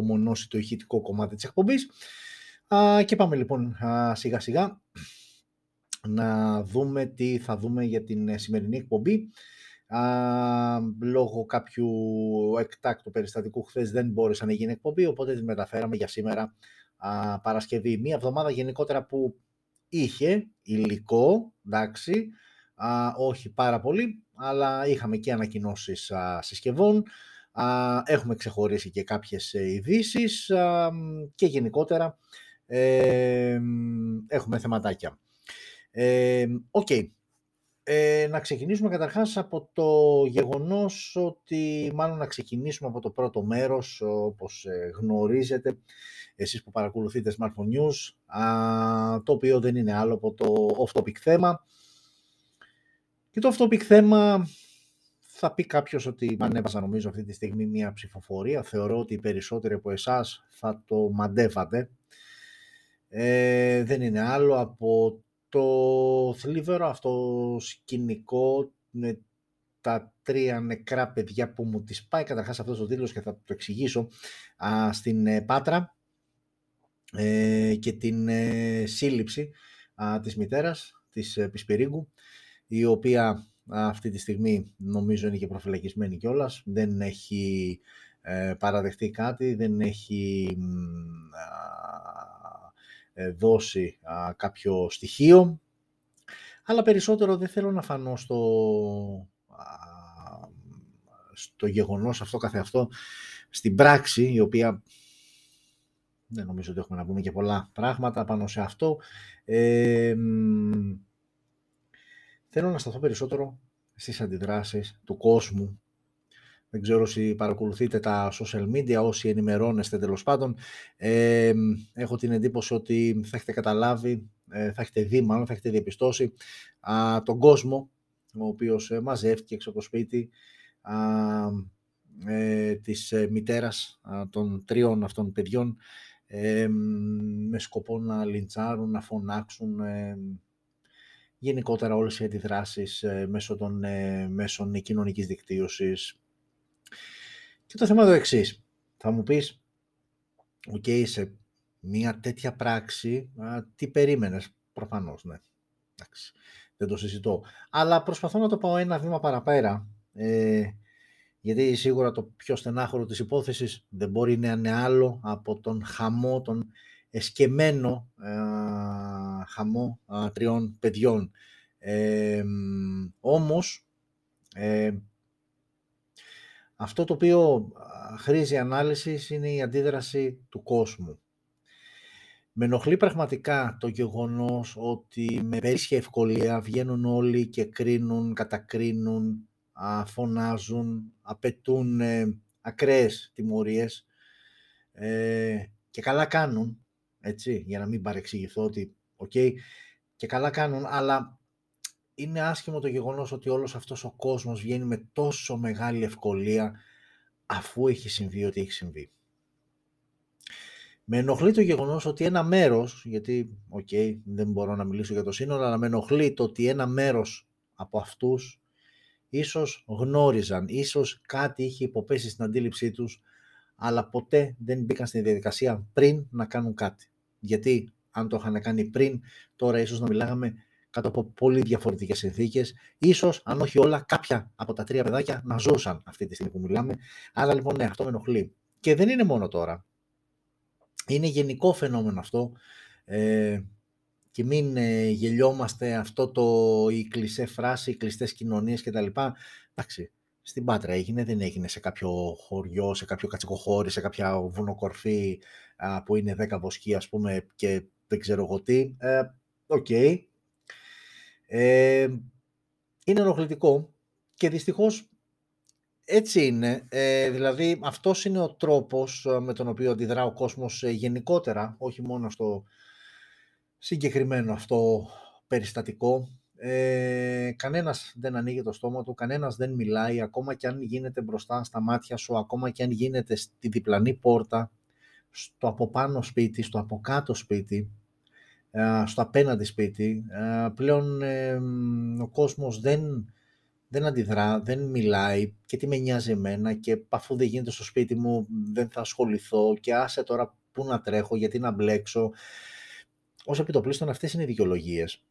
απομονώσει το ηχητικό κομμάτι της εκπομπής. Και πάμε λοιπόν σιγά σιγά να δούμε τι θα δούμε για την ε, σημερινή εκπομπή. Α, λόγω κάποιου εκτάκτου περιστατικού χθες δεν μπόρεσε να γίνει εκπομπή, οπότε την μεταφέραμε για σήμερα α, Παρασκευή. Μία εβδομάδα γενικότερα που είχε υλικό, εντάξει, α, όχι πάρα πολύ, αλλά είχαμε και ανακοινώσεις συσκευών, α, έχουμε ξεχωρίσει και κάποιες ε, ειδήσεις και γενικότερα ε, έχουμε θεματάκια. Οκ. Ε, να ξεκινήσουμε καταρχάς από το γεγονός ότι, μάλλον να ξεκινήσουμε από το πρώτο μέρος, όπως ε, γνωρίζετε, εσείς που παρακολουθείτε Smartphone News, α, το οποίο δεν είναι άλλο από το off-topic θέμα. Και το off-topic θέμα θα πει κάποιος ότι ανέβαζα νομίζω αυτή τη στιγμή μια ψηφοφορία. Θεωρώ ότι οι περισσότεροι από εσάς θα το μαντεύατε. Ε, δεν είναι άλλο από το θλίβερο αυτό σκηνικό με τα τρία νεκρά παιδιά που μου τις πάει καταρχάς αυτός ο τίτλος και θα το εξηγήσω α, στην ε, Πάτρα ε, και την ε, σύλληψη α, της μητέρας της ε, Πισπυρίγκου η οποία αυτή τη στιγμή νομίζω είναι και προφυλακισμένη κιόλας. δεν έχει ε, παραδεχτεί κάτι, δεν έχει ε, δώσει κάποιο στοιχείο, αλλά περισσότερο δεν θέλω να φανώ στο, στο γεγονός αυτό καθεαυτό, στην πράξη, η οποία δεν νομίζω ότι έχουμε να πούμε και πολλά πράγματα πάνω σε αυτό. Ε, θέλω να σταθώ περισσότερο στις αντιδράσεις του κόσμου δεν ξέρω όσοι παρακολουθείτε τα social media, όσοι ενημερώνεστε τέλος πάντων. Ε, έχω την εντύπωση ότι θα έχετε καταλάβει, ε, θα έχετε δει μάλλον, θα έχετε διαπιστώσει α, τον κόσμο, ο οποίος ε, μαζεύτηκε έξω από το σπίτι α, ε, της ε, μητέρας των τριών αυτών παιδιών ε, με σκοπό να λιντσάρουν, να φωνάξουν γενικότερα όλες οι αντιδράσεις μέσω των μέσων κοινωνικής δικτύωσης και το θέμα είναι το εξής. Θα μου πεις, OK, okay, σε μια τέτοια πράξη, α, τι περίμενες. Προφανώς, ναι. Εντάξει, δεν το συζητώ. Αλλά προσπαθώ να το πάω ένα βήμα παραπέρα, ε, γιατί σίγουρα το πιο στενάχωρο της υπόθεσης δεν μπορεί να είναι άλλο από τον χαμό, τον εσκεμμένο ε, χαμό τριών παιδιών. Ε, όμως, ε, αυτό το οποίο χρήζει ανάλυσης είναι η αντίδραση του κόσμου. Με ενοχλεί πραγματικά το γεγονός ότι με περίσχια ευκολία βγαίνουν όλοι και κρίνουν, κατακρίνουν, φωνάζουν, απαιτούν ε, ακραίες τιμωρίες ε, και καλά κάνουν, έτσι, για να μην παρεξηγηθώ ότι, οκ, και καλά κάνουν, αλλά είναι άσχημο το γεγονός ότι όλος αυτός ο κόσμος βγαίνει με τόσο μεγάλη ευκολία αφού έχει συμβεί ό,τι έχει συμβεί. Με ενοχλεί το γεγονός ότι ένα μέρος, γιατί οκ, δεν μπορώ να μιλήσω για το σύνολο, αλλά με ενοχλεί το ότι ένα μέρος από αυτούς ίσως γνώριζαν, ίσως κάτι είχε υποπέσει στην αντίληψή τους, αλλά ποτέ δεν μπήκαν στη διαδικασία πριν να κάνουν κάτι. Γιατί αν το είχαν κάνει πριν, τώρα ίσως να μιλάγαμε κάτω από πολύ διαφορετικές συνθήκες. Ίσως, αν όχι όλα, κάποια από τα τρία παιδάκια να ζούσαν αυτή τη στιγμή που μιλάμε. Άρα λοιπόν, ναι, αυτό με ενοχλεί. Και δεν είναι μόνο τώρα. Είναι γενικό φαινόμενο αυτό. Ε, και μην ε, γελιόμαστε αυτό το η κλισέ φράση, οι κλειστές κοινωνίες κτλ. Εντάξει, στην Πάτρα έγινε, δεν έγινε σε κάποιο χωριό, σε κάποιο κατσικοχώρι, σε κάποια βουνοκορφή α, που είναι 10 βοσκοί ας πούμε και δεν ξέρω εγώ τι. Ε, Οκ, ε, είναι ενοχλητικό και δυστυχώς έτσι είναι. Ε, δηλαδή αυτός είναι ο τρόπος ε, με τον οποίο αντιδρά ο κόσμος ε, γενικότερα, όχι μόνο στο συγκεκριμένο αυτό περιστατικό. Ε, κανένας δεν ανοίγει το στόμα του, κανένας δεν μιλάει, ακόμα και αν γίνεται μπροστά στα μάτια σου, ακόμα και αν γίνεται στη διπλανή πόρτα, στο από πάνω σπίτι, στο από κάτω σπίτι, στο απέναντι σπίτι. Πλέον ο κόσμος δεν δεν αντιδρά, δεν μιλάει και τι με νοιάζει εμένα και αφού δεν γίνεται στο σπίτι μου δεν θα ασχοληθώ και άσε τώρα πού να τρέχω, γιατί να μπλέξω. Ως επιτοπλίστων αυτές είναι οι δικαιολογίες.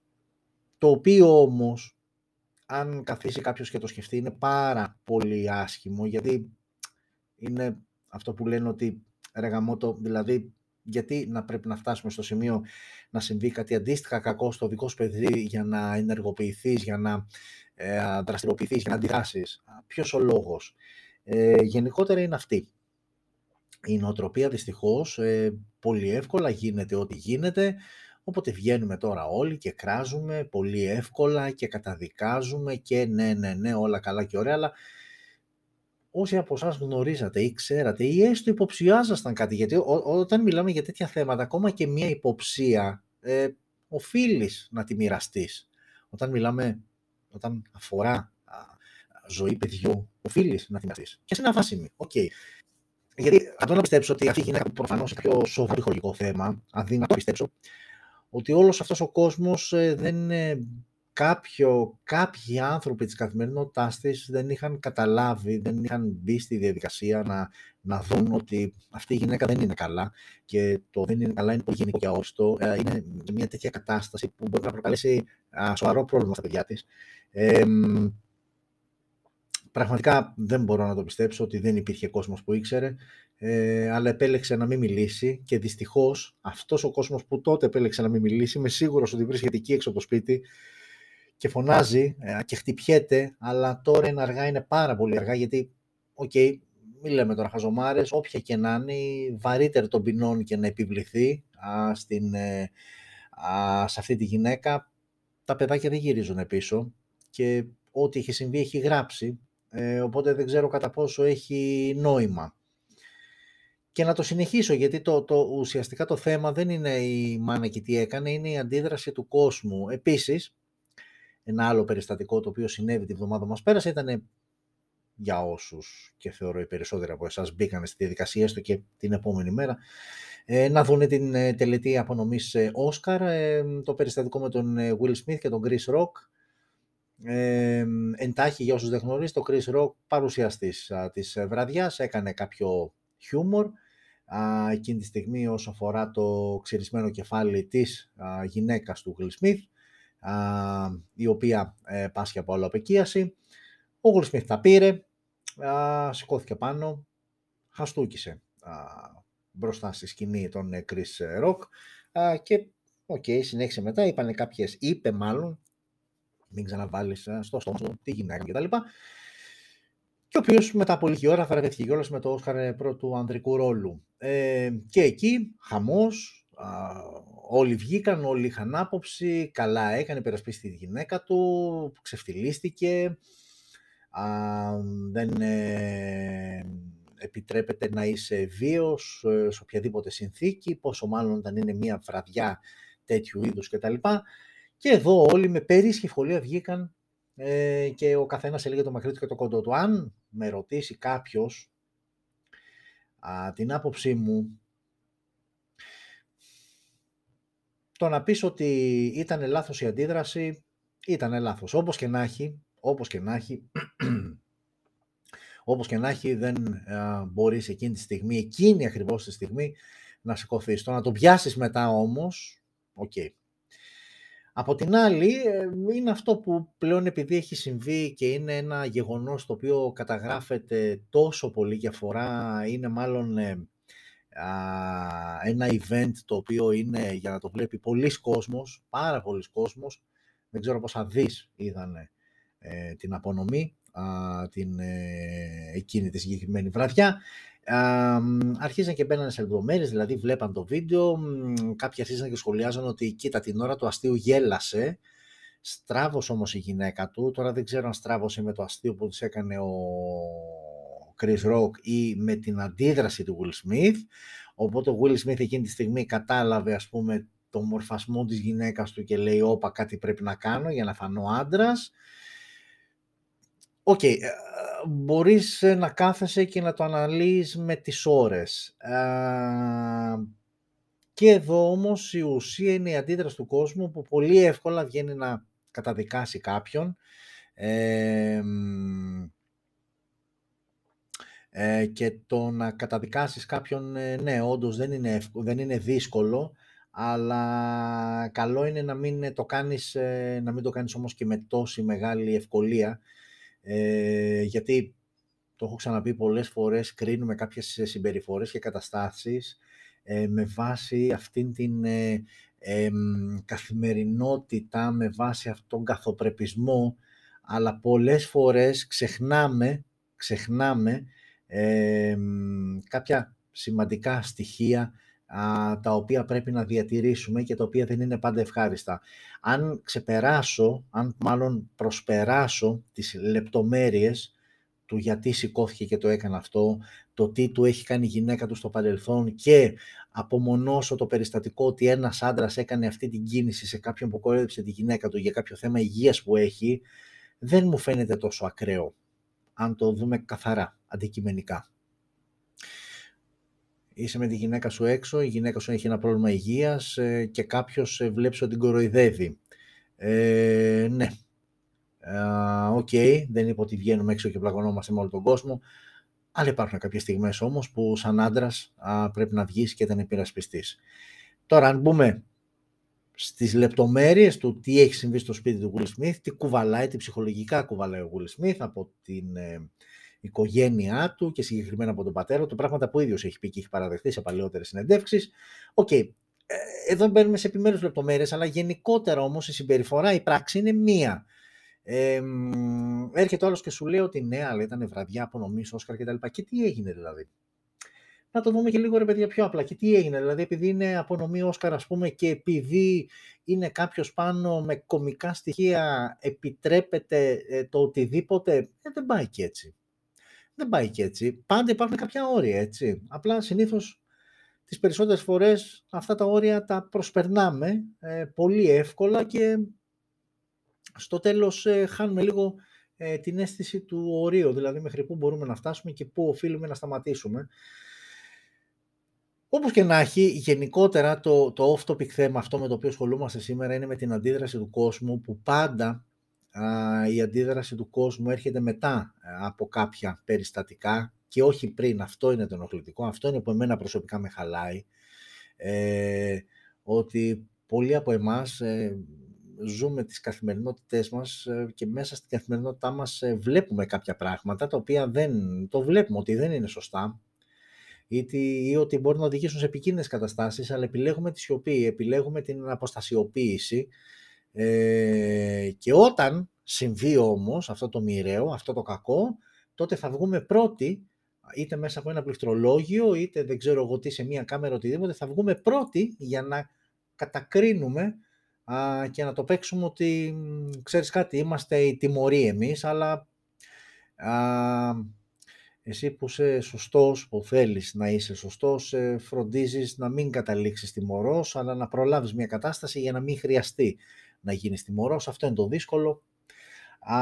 Το οποίο όμως, αν καθίσει κάποιος και το σκεφτεί, είναι πάρα πολύ άσχημο, γιατί είναι αυτό που λένε ότι ρε γαμώτο, δηλαδή γιατί να πρέπει να φτάσουμε στο σημείο να συμβεί κάτι αντίστοιχα κακό στο δικό σου παιδί για να ενεργοποιηθείς, για να ε, δραστηριοποιηθείς, για να αντιδράσεις; Ποιος ο λόγος; Ε, γενικότερα είναι αυτή. Η νοοτροπία δυστυχώς ε, πολύ εύκολα γίνεται ό,τι γίνεται, οπότε βγαίνουμε τώρα όλοι και κράζουμε πολύ εύκολα και καταδικάζουμε και ναι, ναι, ναι, όλα καλά και ωραία, αλλά όσοι από εσάς γνωρίζατε ή ξέρατε ή έστω υποψιάζασταν κάτι, γιατί όταν μιλάμε για τέτοια θέματα, ακόμα και μία υποψία, ε, οφείλεις να τη μοιραστείς. Όταν μιλάμε, όταν αφορά α, ζωή παιδιού, οφείλεις να τη μοιραστείς. Και σε ένα βάσιμη. Οκ. Okay. Γιατί αντί να πιστέψω ότι αυτή η γυναίκα προφανώς είναι πιο σοβαρό χωρικό θέμα, αντί να το πιστέψω, ότι όλος αυτός ο κόσμος ε, δεν είναι κάποιο, κάποιοι άνθρωποι της καθημερινότητάς της δεν είχαν καταλάβει, δεν είχαν μπει στη διαδικασία να, να δουν ότι αυτή η γυναίκα δεν είναι καλά και το δεν είναι καλά είναι πολύ γενικό για όστο. Ε, είναι μια τέτοια κατάσταση που μπορεί να προκαλέσει σοβαρό πρόβλημα στα παιδιά της. Ε, πραγματικά δεν μπορώ να το πιστέψω ότι δεν υπήρχε κόσμος που ήξερε, ε, αλλά επέλεξε να μην μιλήσει και δυστυχώς αυτός ο κόσμος που τότε επέλεξε να μην μιλήσει, είμαι σίγουρος ότι βρίσκεται εκεί έξω από το σπίτι, και φωνάζει ε, και χτυπιέται, αλλά τώρα είναι αργά, είναι πάρα πολύ αργά, γιατί, ok, okay, μην λέμε τώρα χαζομάρες, όποια και να είναι, βαρύτερη των ποινών και να επιβληθεί α, στην, ε, α, σε αυτή τη γυναίκα, τα παιδάκια δεν γυρίζουν πίσω και ό,τι έχει συμβεί έχει γράψει, ε, οπότε δεν ξέρω κατά πόσο έχει νόημα. Και να το συνεχίσω, γιατί το, το, ουσιαστικά το θέμα δεν είναι η μάνα και τι έκανε, είναι η αντίδραση του κόσμου. Επίσης, ένα άλλο περιστατικό το οποίο συνέβη τη βδομάδα μας πέρασε ήταν για όσους και θεωρώ οι περισσότεροι από εσάς μπήκαν στη διαδικασία έστω και την επόμενη μέρα ε, να δουν την ε, τελετή απονομής Όσκαρ, ε, το περιστατικό με τον Will Smith και τον Chris Rock. Ε, εντάχει για όσους δεν γνωρίζετε, ο Chris Rock παρουσιαστής της βραδιάς έκανε κάποιο χιούμορ εκείνη τη στιγμή όσο αφορά το ξυρισμένο κεφάλι της α, γυναίκας του Will Smith η οποία ε, πάσχει από αλλοαπεκίαση. Ο Γουλσμιθ τα πήρε, σηκώθηκε πάνω, χαστούκησε μπροστά στη σκηνή τον Chris Rock και ok, okay, συνέχισε μετά, είπανε κάποιες, είπε μάλλον, μην ξαναβάλεις στο στόμα σου τη γυναίκα κτλ. Και ο οποίος μετά από λίγη ώρα βραβεύτηκε κιόλας με το Όσκαρ πρώτου ανδρικού ρόλου. Ε, και εκεί, χαμός, όλοι βγήκαν, όλοι είχαν άποψη, καλά έκανε, υπερασπίστηκε τη γυναίκα του, ξεφτυλίστηκε, α, δεν ε, επιτρέπεται να είσαι βίος ε, σε οποιαδήποτε συνθήκη, πόσο μάλλον όταν είναι μια βραδιά τέτοιου είδους κτλ. Και εδώ όλοι με περίσχυ ευκολία βγήκαν ε, και ο καθένας έλεγε το μακρύ του και το κοντό του. Αν με ρωτήσει κάποιος α, την άποψή μου το να πεις ότι ήταν λάθος η αντίδραση, ήταν λάθος. Όπως και να έχει, όπως και να έχει, όπως και να έχει δεν α, μπορείς εκείνη τη στιγμή, εκείνη ακριβώς τη στιγμή, να σηκωθείς. Το να το πιάσεις μετά όμως, ok. Okay. Από την άλλη, ε, είναι αυτό που πλέον επειδή έχει συμβεί και είναι ένα γεγονός το οποίο καταγράφεται τόσο πολύ για φορά, είναι μάλλον ε, ένα event το οποίο είναι για να το βλέπει πολύς κόσμος, πάρα πολύς κόσμος, δεν ξέρω πόσα δις είδαν ε, την απονομή την, ε, εκείνη τη συγκεκριμένη βραδιά. Α, αρχίζαν και μπαίνανε σε λεπτομέρειες, δηλαδή βλέπαν το βίντεο, κάποιοι αρχίζαν και σχολιάζαν ότι κοίτα την ώρα του αστείου γέλασε, στράβωσε όμως η γυναίκα του, τώρα δεν ξέρω αν στράβωσε με το αστείο που της έκανε ο Chris Rock ή με την αντίδραση του Will Smith. Οπότε ο Will Smith εκείνη τη στιγμή κατάλαβε ας πούμε το μορφασμό της γυναίκας του και λέει όπα κάτι πρέπει να κάνω για να φανώ άντρας. Ok, okay, ε, μπορείς να κάθεσαι και να το αναλύεις με τις ώρες. Ε, και εδώ όμως η ουσία είναι η αντίδραση του κόσμου που πολύ εύκολα βγαίνει να καταδικάσει κάποιον Ε, ε, και το να καταδικάσεις κάποιον, ε, ναι, όντως δεν είναι, δεν είναι δύσκολο, αλλά καλό είναι να μην το κάνεις, ε, να μην το κάνεις όμως και με τόση μεγάλη ευκολία, ε, γιατί το έχω ξαναπεί πολλές φορές, κρίνουμε κάποιες συμπεριφορές και καταστάσεις ε, με βάση αυτήν την ε, καθημερινότητα, με βάση αυτόν τον καθοπρεπισμό, αλλά πολλές φορές ξεχνάμε, ξεχνάμε κάποια σημαντικά στοιχεία τα οποία πρέπει να διατηρήσουμε και τα οποία δεν είναι πάντα ευχάριστα. Αν ξεπεράσω, αν μάλλον προσπεράσω τις λεπτομέρειες του γιατί σηκώθηκε και το έκανε αυτό, το τι του έχει κάνει η γυναίκα του στο παρελθόν και απομονώσω το περιστατικό ότι ένας άντρας έκανε αυτή την κίνηση σε κάποιον που κορέδεψε τη γυναίκα του για κάποιο θέμα υγείας που έχει, δεν μου φαίνεται τόσο ακραίο, αν το δούμε καθαρά, αντικειμενικά. Είσαι με τη γυναίκα σου έξω, η γυναίκα σου έχει ένα πρόβλημα υγείας ε, και κάποιος βλέπει ότι την κοροϊδεύει. Ε, ναι, Ok, okay, δεν είπα ότι βγαίνουμε έξω και πλακωνόμαστε με όλο τον κόσμο. Αλλά υπάρχουν κάποιες στιγμές όμως που σαν άντρας πρέπει να βγεις και να υπερασπιστείς. Τώρα αν μπούμε στις λεπτομέρειες του τι έχει συμβεί στο σπίτι του Will Smith, τι κουβαλάει, τι ψυχολογικά κουβαλάει ο Will Smith από την ε, οικογένειά του και συγκεκριμένα από τον πατέρα του, πράγματα που ίδιος έχει πει και έχει παραδεχτεί σε παλαιότερες συνεντεύξεις. Ok, okay. Ε, εδώ μπαίνουμε σε επιμέρους λεπτομέρειες, αλλά γενικότερα όμως η συμπεριφορά, η πράξη είναι μία. Ε, έρχεται ο άλλος και σου λέει ότι ναι, αλλά ήταν βραδιά απονομής, Όσκαρ κτλ. Και, και τι έγινε δηλαδή; Να το δούμε και λίγο ρε παιδιά πιο απλά. Και τι έγινε, δηλαδή επειδή είναι απονομή Όσκαρ ας πούμε και επειδή είναι κάποιος πάνω με κομικά στοιχεία επιτρέπεται ε, το οτιδήποτε, ε, δεν πάει και έτσι. Δεν πάει και έτσι. Πάντα υπάρχουν κάποια όρια έτσι. Απλά συνήθως τις περισσότερες φορές αυτά τα όρια τα προσπερνάμε ε, πολύ εύκολα και στο τέλος ε, χάνουμε λίγο ε, την αίσθηση του ορίου, δηλαδή μέχρι πού μπορούμε να φτάσουμε και πού οφείλουμε να σταματήσουμε. Όπως και να έχει, γενικότερα το, το off-topic θέμα αυτό με το οποίο ασχολούμαστε σήμερα είναι με την αντίδραση του κόσμου που πάντα η αντίδραση του κόσμου έρχεται μετά ε, από κάποια περιστατικά και όχι πριν. Αυτό είναι το ενοχλητικό, αυτό είναι που εμένα προσωπικά με χαλάει. Ε, ότι πολλοί από εμάς ζούμε τις καθημερινότητές μας ε, και μέσα στην καθημερινότητά μας ε, βλέπουμε κάποια πράγματα τα οποία δεν το βλέπουμε ότι δεν είναι σωστά ή, ότι μπορεί να οδηγήσουν σε επικίνδυνες καταστάσεις, αλλά επιλέγουμε τη σιωπή, επιλέγουμε την αποστασιοποίηση ε, και όταν συμβεί όμως αυτό το μοιραίο, αυτό το κακό, τότε θα βγούμε πρώτοι, είτε μέσα από ένα πληκτρολόγιο, είτε δεν ξέρω εγώ τι σε μία κάμερα, οτιδήποτε, θα βγούμε πρώτοι για να κατακρίνουμε α, και να το παίξουμε ότι, ξέρεις κάτι, είμαστε οι τιμωροί εμείς, αλλά α, εσύ που είσαι σωστός, που θέλεις να είσαι σωστός, ε, φροντίζεις να μην καταλήξεις τιμωρός, αλλά να προλάβεις μια κατάσταση για να μην χρειαστεί να γίνεις τιμωρός. Αυτό είναι το δύσκολο. Α,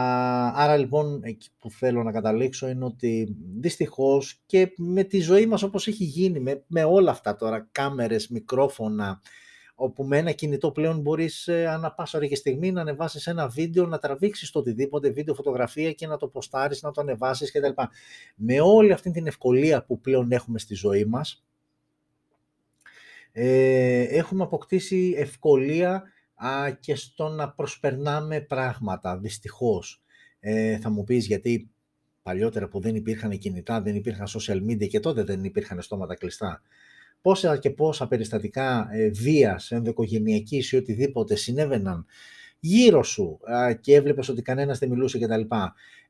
άρα λοιπόν εκεί που θέλω να καταλήξω είναι ότι δυστυχώς και με τη ζωή μας όπως έχει γίνει, με, με όλα αυτά τώρα, κάμερες, μικρόφωνα, όπου με ένα κινητό πλέον μπορείς ε, ανά πάσα ώρα και στιγμή να ανεβάσεις ένα βίντεο, να τραβήξεις το οτιδήποτε, βίντεο, φωτογραφία και να το ποστάρεις, να το ανεβάσεις κτλ. Με όλη αυτή την ευκολία που πλέον έχουμε στη ζωή μας, ε, έχουμε αποκτήσει ευκολία α, και στο να προσπερνάμε πράγματα, δυστυχώς. Ε, θα μου πεις γιατί παλιότερα που δεν υπήρχαν κινητά, δεν υπήρχαν social media και τότε δεν υπήρχαν στόματα κλειστά πόσα και πόσα περιστατικά ε, βίας, ενδοικογενειακής ή οτιδήποτε συνέβαιναν γύρω σου και έβλεπες ότι κανένας δεν μιλούσε κτλ.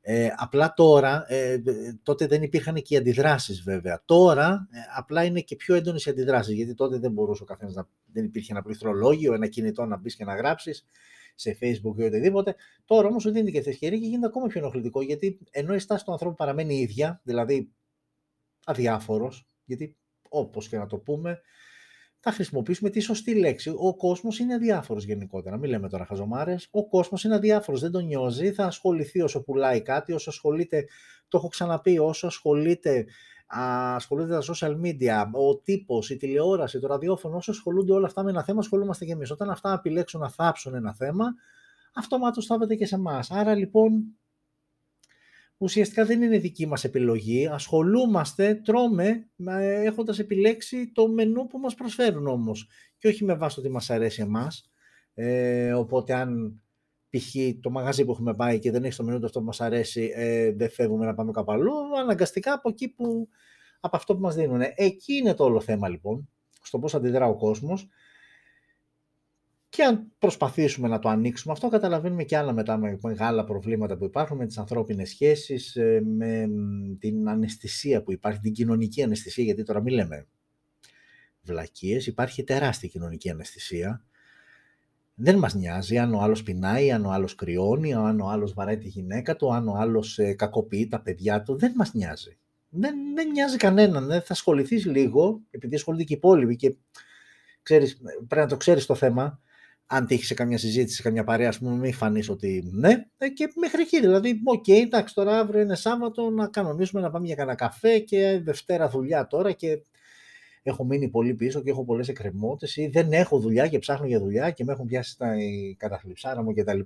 Ε, απλά τώρα, ε, τότε δεν υπήρχαν και οι αντιδράσεις βέβαια. Τώρα ε, απλά είναι και πιο έντονες οι αντιδράσεις, γιατί τότε δεν μπορούσε ο καθένας να, δεν υπήρχε ένα πληκτρολόγιο, ένα κινητό να μπεις και να γράψεις σε facebook ή οτιδήποτε. Τώρα όμως σου δίνει και αυτή ευκαιρία και γίνεται ακόμα πιο ενοχλητικό, γιατί ενώ η στάση του ανθρώπου παραμένει ίδια, δηλαδή αδιάφορος, γιατί όπως και να το πούμε, θα χρησιμοποιήσουμε τη σωστή λέξη. Ο κόσμος είναι αδιάφορος γενικότερα. Μην λέμε τώρα χαζομάρες. Ο κόσμος είναι αδιάφορος, δεν τον νιώζει. Θα ασχοληθεί όσο πουλάει κάτι, όσο ασχολείται, το έχω ξαναπεί, όσο ασχολείται, ασχολούνται τα social media, ο τύπος, η τηλεόραση, το ραδιόφωνο, όσο ασχολούνται όλα αυτά με ένα θέμα, ασχολούμαστε και εμείς. Όταν αυτά επιλέξουν να θάψουν ένα θέμα, αυτομάτως θα και σε εμάς. Άρα λοιπόν ουσιαστικά δεν είναι δική μας επιλογή. Ασχολούμαστε, τρώμε, έχοντας επιλέξει το μενού που μας προσφέρουν όμως. Και όχι με βάση το τι μας αρέσει εμάς. Ε, οπότε αν π.χ. το μαγαζί που έχουμε πάει και δεν έχει το μενού το αυτό που μας αρέσει, ε, δεν φεύγουμε να πάμε κάπου αλλού, αναγκαστικά από εκεί που, από αυτό που μας δίνουν. Εκεί είναι το όλο θέμα λοιπόν, στο πώς αντιδρά ο κόσμος και αν προσπαθήσουμε να το ανοίξουμε αυτό, καταλαβαίνουμε και άλλα μετά με μεγάλα προβλήματα που υπάρχουν με τις ανθρώπινες σχέσεις, ε, με την αναισθησία που υπάρχει, την κοινωνική αναισθησία, γιατί τώρα μην λέμε βλακίες, υπάρχει τεράστια κοινωνική αναισθησία. Δεν μας νοιάζει αν ο άλλος πεινάει, αν ο άλλος κρυώνει, αν ο άλλος βαράει τη γυναίκα του, αν ο άλλος ε, κακοποιεί τα παιδιά του. Δεν μας νοιάζει. Δεν, δεν νοιάζει κανέναν. Δεν θα ασχοληθείς λίγο, επειδή ασχολείται και οι υπόλοιποι και ξέρεις, πρέπει να το ξέρεις το θέμα, αν τύχει σε καμιά συζήτηση, σε καμιά παρέα, ας πούμε, μην φανείς ότι ναι, ε, και μέχρι εκεί. Δηλαδή, ok, okay, εντάξει, τώρα αύριο είναι Σάββατο να κανονίσουμε να πάμε για κανένα καφέ και Δευτέρα δουλειά τώρα και έχω μείνει πολύ πίσω και έχω πολλές εκκρεμότητες ή δεν έχω δουλειά και ψάχνω για δουλειά και με έχουν πιάσει τα καταθλιψάρια μου κτλ.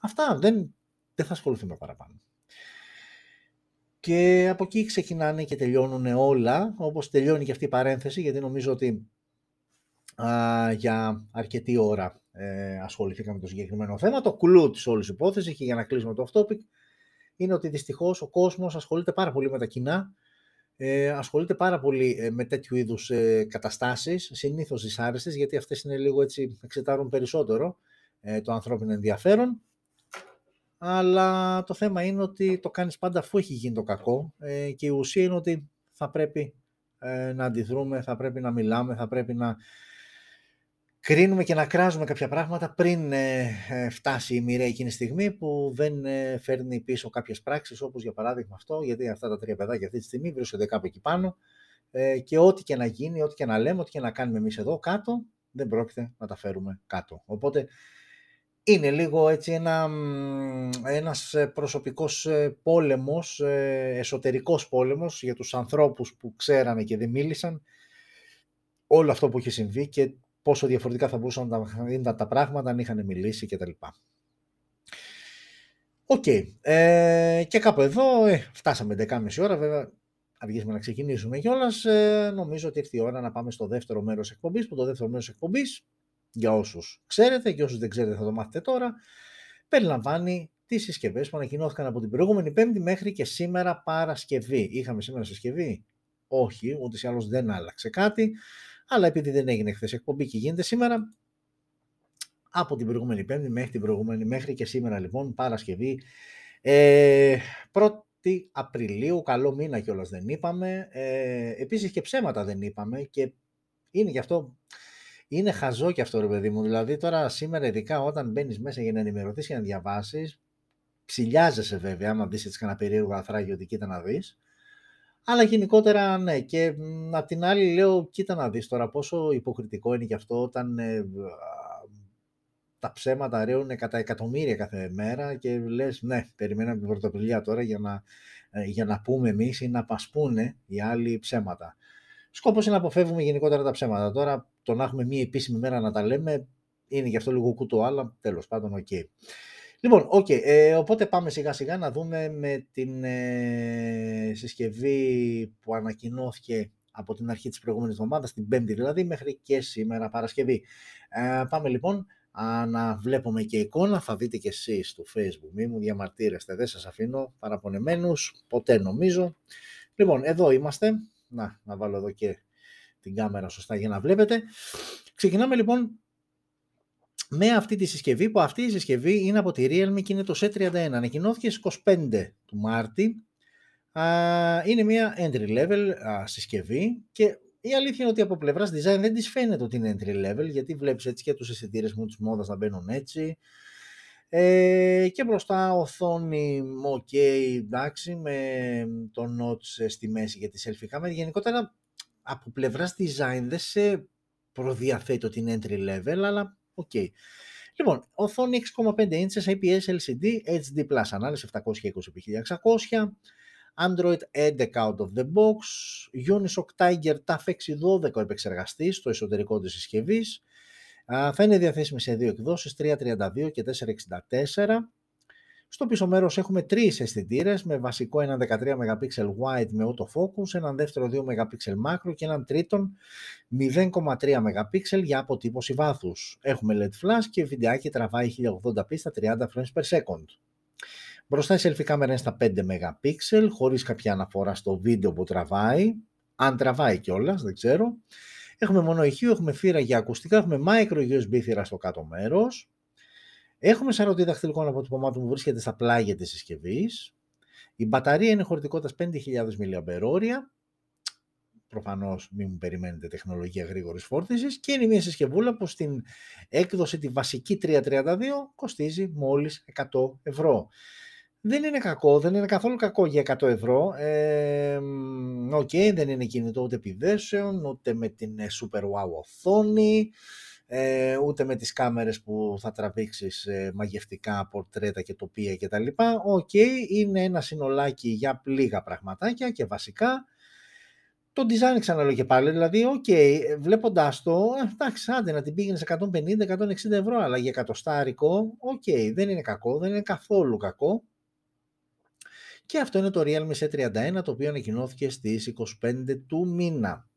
Αυτά δεν, δεν θα ασχοληθούμε παραπάνω. Και από εκεί ξεκινάνε και τελειώνουν όλα, όπως τελειώνει και αυτή η παρένθεση, γιατί νομίζω ότι α, για αρκετή ώρα ε, ασχοληθήκαμε με το συγκεκριμένο θέμα. Το κλου της όλης υπόθεσης και για να κλείσουμε το off topic είναι ότι δυστυχώς ο κόσμος ασχολείται πάρα πολύ με τα κοινά, ε, ασχολείται πάρα πολύ ε, με τέτοιου είδους ε, καταστάσεις, συνήθως δυσάρεστες, γιατί αυτές είναι λίγο έτσι, εξετάρουν περισσότερο ε, το ανθρώπινο ενδιαφέρον. Αλλά το θέμα είναι ότι το κάνεις πάντα αφού έχει γίνει το κακό ε, και η ουσία είναι ότι θα πρέπει ε, να αντιδρούμε, θα πρέπει να μιλάμε, θα πρέπει να κρίνουμε και να κράζουμε κάποια πράγματα πριν ε, ε, φτάσει η μοιραία εκείνη τη στιγμή που δεν ε, φέρνει πίσω κάποιες πράξεις όπως για παράδειγμα αυτό γιατί αυτά τα τρία παιδάκια αυτή τη στιγμή βρίσκονται κάπου εκεί πάνω και ό,τι και να γίνει, ό,τι και να λέμε, ό,τι και να κάνουμε εμείς εδώ κάτω δεν πρόκειται να τα φέρουμε κάτω. Οπότε είναι λίγο έτσι ένα, ένας προσωπικός πόλεμος, εσωτερικός πόλεμος για τους ανθρώπους που ξέρανε και δεν μίλησαν όλο αυτό που έχει συμβεί και πόσο διαφορετικά θα μπορούσαν να ήταν τα πράγματα αν είχαν μιλήσει κτλ. Ok. Okay. Ε, και κάπου εδώ ε, φτάσαμε 10.30 ώρα, βέβαια αργήσαμε να ξεκινήσουμε κιόλας. Ε, νομίζω ότι ήρθε η ώρα να πάμε στο δεύτερο μέρος εκπομπής. Που το δεύτερο μέρος εκπομπής, για όσους ξέρετε και όσους δεν ξέρετε θα το μάθετε τώρα, περιλαμβάνει τις συσκευές που ανακοινώθηκαν από την προηγούμενη Πέμπτη μέχρι και σήμερα Παρασκευή. Είχαμε σήμερα συσκευή, όχι, ούτε ή άλλω δεν άλλαξε κάτι αλλά επειδή δεν έγινε χθες εκπομπή και γίνεται σήμερα, από την προηγούμενη Πέμπτη μέχρι την προηγούμενη, μέχρι και σήμερα λοιπόν, Παρασκευή, ε, 1η Απριλίου, καλό μήνα κιόλας δεν είπαμε, ε, επίσης και ψέματα δεν είπαμε και είναι γι' αυτό, είναι χαζό κι αυτό ρε παιδί μου, δηλαδή τώρα σήμερα ειδικά όταν μπαίνεις μέσα για να ενημερωθείς και να διαβάσεις, ψηλιάζεσαι βέβαια, άμα δεις έτσι κανένα περίεργο αθράγιο ότι κοίτα να δεις, αλλά γενικότερα ναι. Και απ' την άλλη λέω, κοίτα να δεις τώρα πόσο υποκριτικό είναι και αυτό όταν ε, τα ψέματα ρέουν κατά εκατομμύρια κάθε μέρα και λες ναι, περιμέναμε την πρωτοβουλία τώρα για να, ε, για να πούμε εμείς ή να πασπούνε οι άλλοι ψέματα. Σκοπός είναι να αποφεύγουμε γενικότερα τα ψέματα. Τώρα το να έχουμε μία επίσημη μέρα να τα λέμε είναι γι' αυτό λίγο κουτό, αλλά τέλος πάντων ok. Okay. Λοιπόν, okay, ε, οπότε πάμε σιγά σιγά να δούμε με την ε, συσκευή που ανακοινώθηκε από την αρχή της προηγούμενης εβδομάδας, την Πέμπτη δηλαδή, μέχρι και σήμερα Παρασκευή. Ε, πάμε λοιπόν να βλέπουμε και εικόνα, θα δείτε και εσείς στο facebook, μη μου διαμαρτύρεστε, δεν σας αφήνω παραπονεμένους, ποτέ νομίζω. Λοιπόν, εδώ είμαστε, να, να βάλω εδώ και την κάμερα σωστά για να βλέπετε. Ξεκινάμε λοιπόν με αυτή τη συσκευή που αυτή η συσκευή είναι από τη Realme και είναι το C31. Ανακοινώθηκε στις 25 του Μάρτη. Είναι μια entry level συσκευή και η αλήθεια είναι ότι από πλευράς design δεν της φαίνεται ότι είναι entry level γιατί βλέπεις έτσι και τους αισθητήρες μου της μόδας να μπαίνουν έτσι. Ε, και μπροστά οθόνη ok εντάξει με το notch στη μέση για τη selfie camera γενικότερα από πλευράς design δεν σε προδιαθέτει ότι είναι entry level αλλά Ok. Okay. Λοιπόν, οθόνη 6,5 inches IPS LCD, HD Plus ανάλυση 720x1600, Android 11 out of the box, Unisoc Tiger T 612 επεξεργαστής στο εσωτερικό της συσκευής, θα είναι διαθέσιμη σε δύο εκδόσεις, 332 και 464. Στο πίσω μέρος έχουμε τρεις αισθητήρες με βασικό έναν 13 MP wide με autofocus, έναν δεύτερο 2 MP macro και έναν τρίτον 0,3 MP για αποτύπωση βάθους. Έχουμε LED flash και βιντεάκι τραβάει 1080p στα 30 frames per second. Μπροστά η selfie κάμερα είναι στα 5 MP, χωρίς κάποια αναφορά στο βίντεο που τραβάει, αν τραβάει κιόλας, δεν ξέρω. Έχουμε μόνο ηχείο, έχουμε φύρα για ακουστικά, έχουμε micro USB θύρα στο κάτω μέρος. Έχουμε σαρωτή δαχτυλικών αποτυπωμάτων που βρίσκεται στα πλάγια της συσκευής. Η μπαταρία είναι χωρητικότητας 5.000 mAh. Προφανώς μην μου περιμένετε τεχνολογία γρήγορης φόρτισης και είναι μια συσκευούλα που στην έκδοση τη βασική 332 κοστίζει μόλις 100 ευρώ. Δεν είναι κακό, δεν είναι καθόλου κακό για 100 ευρώ. Ε, okay, δεν είναι κινητό ούτε επιδέσεων, ούτε με την ε, super wow οθόνη, ε, ούτε με τις κάμερες που θα τραβήξεις ε, μαγευτικά πορτρέτα και τοπία κτλ. Ok, okay, είναι ένα συνολάκι για λίγα πραγματάκια και βασικά το design ξαναλέω και πάλι, δηλαδή, ok, okay, βλέποντάς το, εντάξει, άντε να την πήγαινες 150-160 ευρώ, αλλά για εκατοστάρικο, ok, okay, δεν είναι κακό, δεν είναι καθόλου κακό. Και αυτό είναι το Realme C31, το οποίο ανακοινώθηκε στις 25 του μήνα.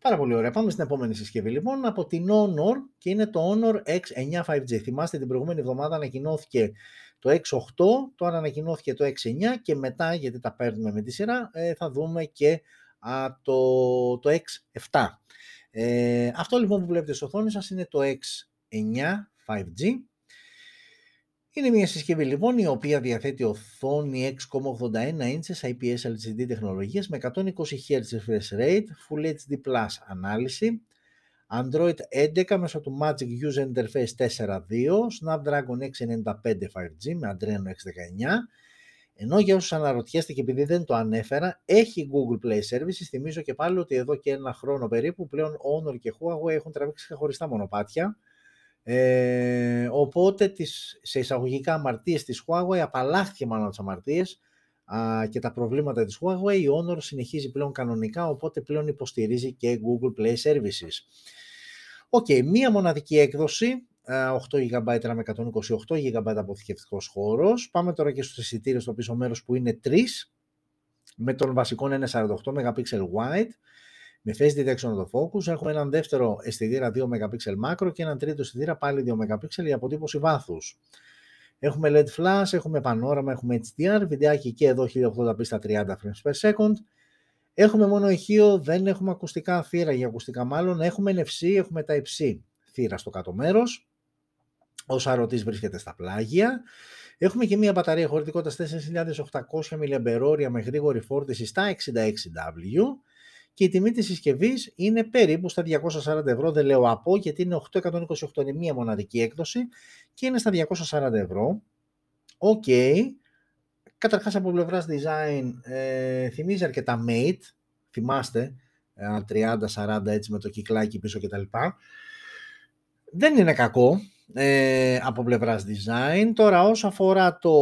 Πάρα πολύ ωραία. Πάμε στην επόμενη συσκευή λοιπόν από την Honor και είναι το Honor X9 5G. Θυμάστε την προηγούμενη εβδομάδα ανακοινώθηκε το X8, τώρα ανακοινώθηκε το X9 και μετά γιατί τα παίρνουμε με τη σειρά ε, θα δούμε και α, το, το X7. Ε, αυτό λοιπόν που βλέπετε στο οθόνη σας είναι το X9 5G είναι μια συσκευή λοιπόν η οποία διαθέτει οθόνη 6,81 inches IPS LCD τεχνολογίας με 120 Hz refresh rate, Full HD Plus ανάλυση, Android 11 μέσω του Magic User Interface 4.2, Snapdragon 695 5G με Adreno 619, ενώ για όσους αναρωτιέστε και επειδή δεν το ανέφερα, έχει Google Play Services. Θυμίζω και πάλι ότι εδώ και ένα χρόνο περίπου πλέον Honor και Huawei έχουν τραβήξει χωριστά μονοπάτια ε, οπότε τις, σε εισαγωγικά αμαρτίες της Huawei απαλλάχθηκε μάλλον τις αμαρτίες α, και τα προβλήματα της Huawei. Η Honor συνεχίζει πλέον κανονικά, οπότε πλέον υποστηρίζει και Google Play Services. Ok, okay, μία μοναδική έκδοση, 8 GB RAM με 128 GB αποθηκευτικός χώρος. Πάμε τώρα και στους αισθητήρες στο πίσω μέρος που είναι 3, με τον βασικό είναι 48 MP wide, με face detection το focus. Έχουμε έναν δεύτερο αισθητήρα 2 MP macro και έναν τρίτο αισθητήρα πάλι 2 MP για αποτύπωση βάθους. Έχουμε LED flash, έχουμε πανόραμα, έχουμε HDR, βιντεάκι και εδώ 1080p στα 30 frames per second. Έχουμε μόνο ηχείο, δεν έχουμε ακουστικά θύρα για ακουστικά μάλλον. Έχουμε NFC, έχουμε Type-C θύρα στο κάτω μέρος. Ο σαρωτής βρίσκεται στα πλάγια. Έχουμε και μια μπαταρία χωρητικότητας 4.800 mAh με γρήγορη φόρτιση στα 66W και η τιμή της συσκευής είναι περίπου στα 240 ευρώ, δεν λέω από γιατί είναι 8 128, είναι μία μοναδική έκδοση και είναι στα 240 ευρώ. OK. Okay. Καταρχάς από πλευράς design ε, θυμίζει αρκετά Mate, θυμάστε, 30-40 έτσι με το κυκλάκι πίσω κτλ. Δεν είναι κακό, ε, από πλευράς design. Τώρα όσο αφορά το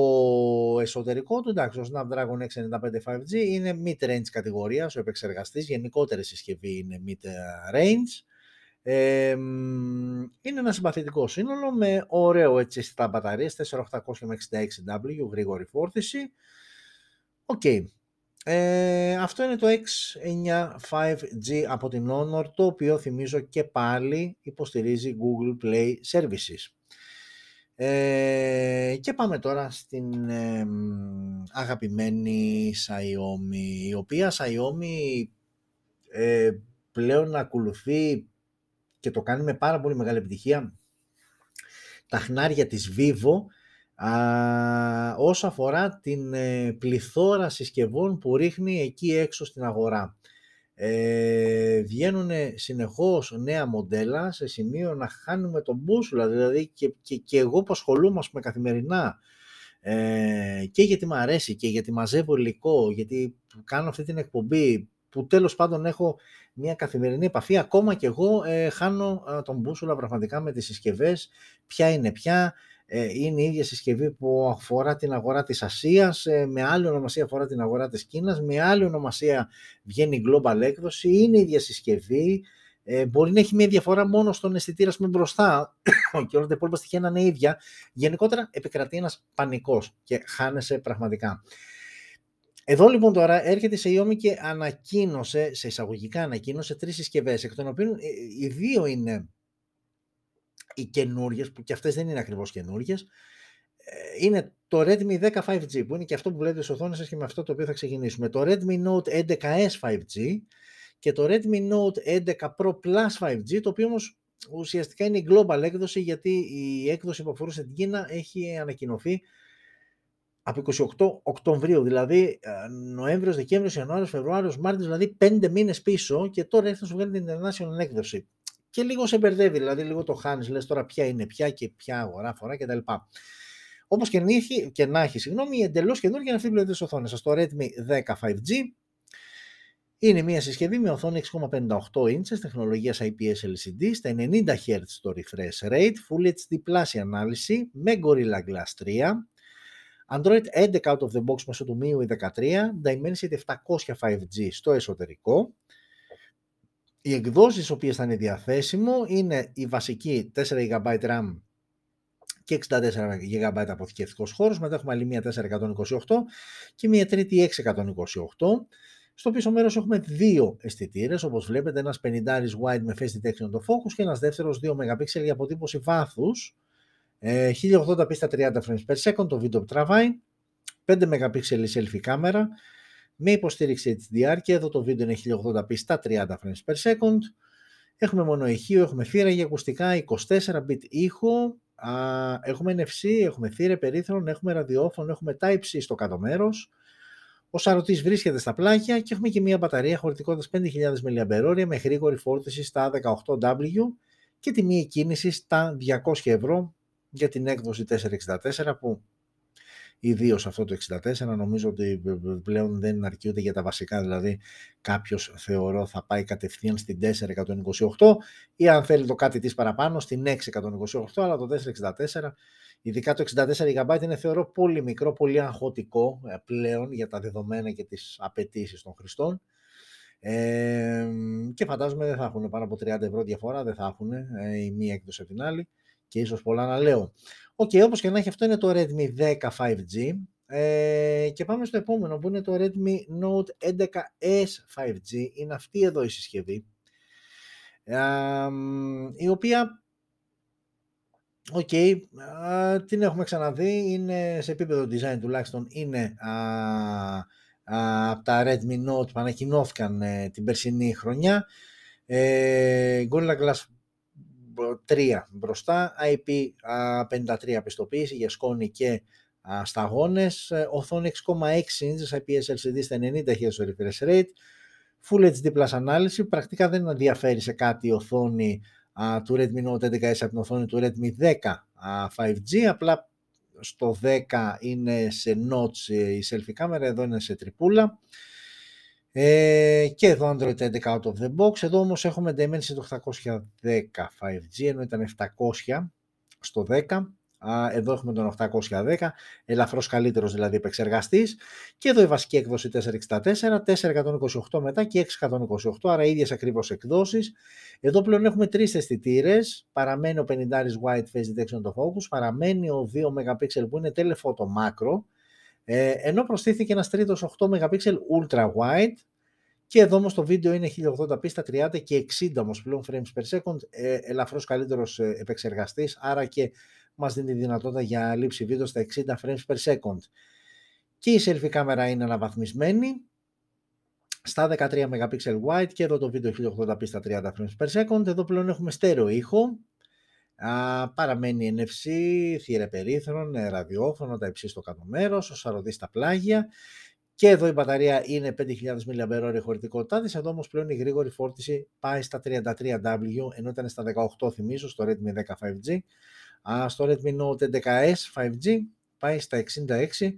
εσωτερικό του, εντάξει, ο Snapdragon 695 5G είναι mid-range κατηγορίας, ο επεξεργαστής, γενικότερη συσκευή είναι mid-range. Ε, είναι ένα συμπαθητικό σύνολο με ωραίο έτσι στα μπαταρίες, 4800 με 66W, γρήγορη φόρτιση. OK. Okay. Ε, αυτό είναι το X9 5G από την Honor, το οποίο θυμίζω και πάλι υποστηρίζει Google Play Services. Ε, και πάμε τώρα στην ε, αγαπημένη Xiaomi, η οποία Xiaomi ε, πλέον ακολουθεί και το κάνει με πάρα πολύ μεγάλη επιτυχία τα χνάρια της Vivo α, όσο αφορά την ε, πληθώρα συσκευών που ρίχνει εκεί έξω στην αγορά. Ε, βγαίνουν συνεχώς νέα μοντέλα σε σημείο να χάνουμε τον μπούσουλα, δηλαδή και, και, και εγώ που ασχολούμαι με καθημερινά ε, και γιατί μου αρέσει και γιατί μαζεύω υλικό, γιατί κάνω αυτή την εκπομπή που τέλος πάντων έχω μια καθημερινή επαφή, ακόμα και εγώ ε, χάνω τον μπούσουλα πραγματικά με τις συσκευές, ποια είναι ποια, ε, είναι η ίδια συσκευή που αφορά την αγορά της Ασίας, ε, με άλλη ονομασία αφορά την αγορά της Κίνας, με άλλη ονομασία βγαίνει global έκδοση, είναι η ίδια συσκευή, Ε, μπορεί να έχει μια διαφορά μόνο στον αισθητήρα με μπροστά και όλα τα υπόλοιπα στοιχεία να είναι ίδια. Γενικότερα επικρατεί ένας πανικός και χάνεσαι πραγματικά. Εδώ λοιπόν τώρα έρχεται σε Xiaomi και ανακοίνωσε, σε εισαγωγικά ανακοίνωσε τρεις συσκευές, εκ των οποίων ε, οι δύο είναι οι καινούριες, που και αυτές δεν είναι ακριβώς καινούριες. Ε, είναι το Redmi 10 5G, που είναι και αυτό που βλέπετε στις οθόνες σας και με αυτό το οποίο θα ξεκινήσουμε. Το Redmi Note 11S 5G και το Redmi Note 11 Pro Plus 5G, το οποίο όμως ουσιαστικά είναι η global έκδοση, γιατί η έκδοση που αφορούσε την Κίνα έχει ανακοινωθεί από 28 Οκτωβρίου, δηλαδή ε, Νοέμβριος, Δεκέμβριος, Ιανουάριος, Φεβρουάριος, Μάρτιος, δηλαδή πέντε μήνες πίσω και τώρα έρθει να σου βγάλει την international έκδοση. Και λίγο σε μπερδεύει, δηλαδή λίγο το χάνεις, λες τώρα ποια είναι ποια και ποια αγορά φορά κτλ. Όπως και, και να έχει, συγγνώμη, εντελώς καινούργια είναι αυτή που βλέπετε στις οθόνες σας. Το Redmi 10 5G είναι μια συσκευή με οθόνη 6,58 inches, τεχνολογίας IPS LCD, στα 90 Hz το refresh rate, Full HD Plus ανάλυση, με Gorilla Glass 3, Android 11 out of the box μέσω του MIUI 13, Dimensity 700 5G στο εσωτερικό. Οι εκδόσεις οι οποίες θα είναι διαθέσιμο είναι η βασική 4 GB RAM και 64 GB αποθηκευτικός χώρος, μετά έχουμε άλλη μία 428 και μία τρίτη 628. Στο πίσω μέρος έχουμε δύο αισθητήρες, όπως βλέπετε ένας 50 wide με face detection το focus και ένας δεύτερος 2 MP για αποτύπωση βάθους 1080p στα 30 frames per second το βίντεο που τραβάει, 5 MP η selfie κάμερα, με υποστήριξη HDR και εδώ το βίντεο είναι 1080p στα 30 frames per second. Έχουμε μόνο ηχείο, έχουμε θύρα για ακουστικά, 24-bit ήχο, α, έχουμε NFC, έχουμε θύρα περίθρον, έχουμε ραδιόφωνο, έχουμε Type-C στο κάτω μέρος. Ο σαρωτής βρίσκεται στα πλάγια και έχουμε και μια μπαταρία χωρητικότητας 5.000 mAh με γρήγορη φόρτιση στα 18W και τιμή κίνηση στα 200 ευρώ για την έκδοση 464 που ιδίως αυτό το 64 νομίζω ότι πλέον δεν αρκεί ούτε για τα βασικά. Δηλαδή κάποιος θεωρώ θα πάει κατευθείαν στην 428 ή αν θέλει το κάτι της παραπάνω στην 628 αλλά το 464 ειδικά το 64 GB είναι θεωρώ πολύ μικρό, πολύ αγχωτικό ε, πλέον για τα δεδομένα και τις απαιτήσεις των χρηστών. Ε, και φαντάζομαι δεν θα έχουν πάνω από 30 ευρώ διαφορά, δεν θα έχουν ε, η μία έκδοση από την άλλη και ίσως πολλά να λέω. OK, okay, όπως και να έχει αυτό είναι το Redmi 10 5G ε, και πάμε στο επόμενο που είναι το Redmi Note 11S 5G. Είναι αυτή εδώ η συσκευή ε, η οποία OK, okay, την έχουμε ξαναδεί, είναι σε επίπεδο design τουλάχιστον, είναι από τα Redmi Note που ανακοινώθηκαν ε, την περσινή χρονιά. Ε, Gorilla Glass 3 μπροστά, IP53 πιστοποίηση για σκόνη και σταγόνες, ε, οθόνη 6,6 inches IPS LCD στα 90 Hz refresh rate, Full HD Plus ανάλυση, πρακτικά δεν ενδιαφέρει σε κάτι η οθόνη του Redmi Note 11S από την οθόνη του Redmi 10 5G, απλά στο 10 είναι σε notch η selfie κάμερα, εδώ είναι σε τρυπούλα. Ε, και εδώ Android 11 out of the box. Εδώ όμως έχουμε Dimensity το 810 5G, ενώ ήταν 700 στο 10. Εδώ έχουμε τον 810, ελαφρώς καλύτερος δηλαδή επεξεργαστής. Και εδώ η βασική έκδοση 464, 428 μετά και 628, άρα ίδιες ακριβώς εκδόσεις. Εδώ πλέον έχουμε τρεις αισθητήρες. παραμένει ο 50 wide face detection το focus, παραμένει ο 2 MP που είναι telephoto macro, ε, ενώ προσθήθηκε ένας τρίτος 8 MP ultra wide και εδώ όμως το βίντεο είναι 1080p στα 30 και 60 όμως πλέον frames per second, ε, ελαφρώς καλύτερος ε, επεξεργαστής, άρα και μας δίνει δυνατότητα για λήψη βίντεο στα 60 frames per second. Και η selfie κάμερα είναι αναβαθμισμένη στα 13 MP wide και εδώ το βίντεο 1080p στα 30 frames per second. Εδώ πλέον έχουμε στέρεο ήχο, Α, παραμένει NFC, θύρα περίθρον, ε, ραδιόφωνο, τα υψί στο κάτω μέρος, ο σαρωτή στα πλάγια. Και εδώ η μπαταρία είναι 5.000 mAh χωρητικότητά τη. Εδώ όμως πλέον η γρήγορη φόρτιση πάει στα 33W, ενώ ήταν στα 18 θυμίζω στο Redmi 10 5G. Α, στο Redmi Note 11S 5G πάει στα 66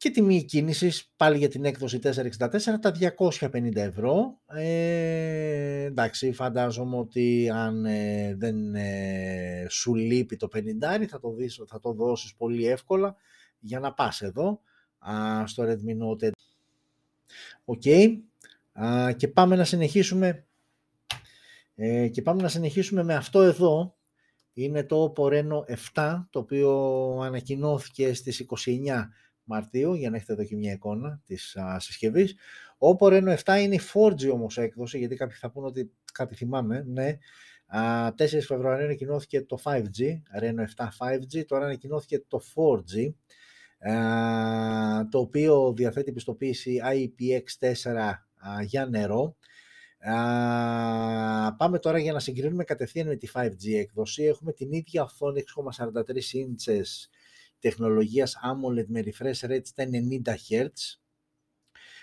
και τιμή κίνησης πάλι για την έκδοση 464 τα 250 ευρώ. Ε, εντάξει, φαντάζομαι ότι αν ε, δεν ε, σου λείπει το 50 θα το, δεις, θα το δώσεις πολύ εύκολα για να πας εδώ α, στο Redmi Note 11. OK. Okay. και πάμε να συνεχίσουμε Ε, και πάμε να συνεχίσουμε με αυτό εδώ. Είναι το Oppo Reno 7, το οποίο ανακοινώθηκε στις 29 Μαρτίου, για να έχετε εδώ και μια εικόνα της α, συσκευής. Oppo Reno 7 είναι η 4G όμως έκδοση, γιατί κάποιοι θα πούνε ότι κάτι θυμάμαι, ναι. 4 Φεβρουαρίου ανακοινώθηκε το 5G, Reno 7 5G, τώρα ανακοινώθηκε το 4G, το οποίο διαθέτει πιστοποίηση IPX4 για νερό. πάμε τώρα για να συγκρίνουμε κατευθείαν με τη 5G έκδοση. Έχουμε την ίδια οθόνη 6,43 inches τεχνολογίας AMOLED με refresh rate στα 90 Hz.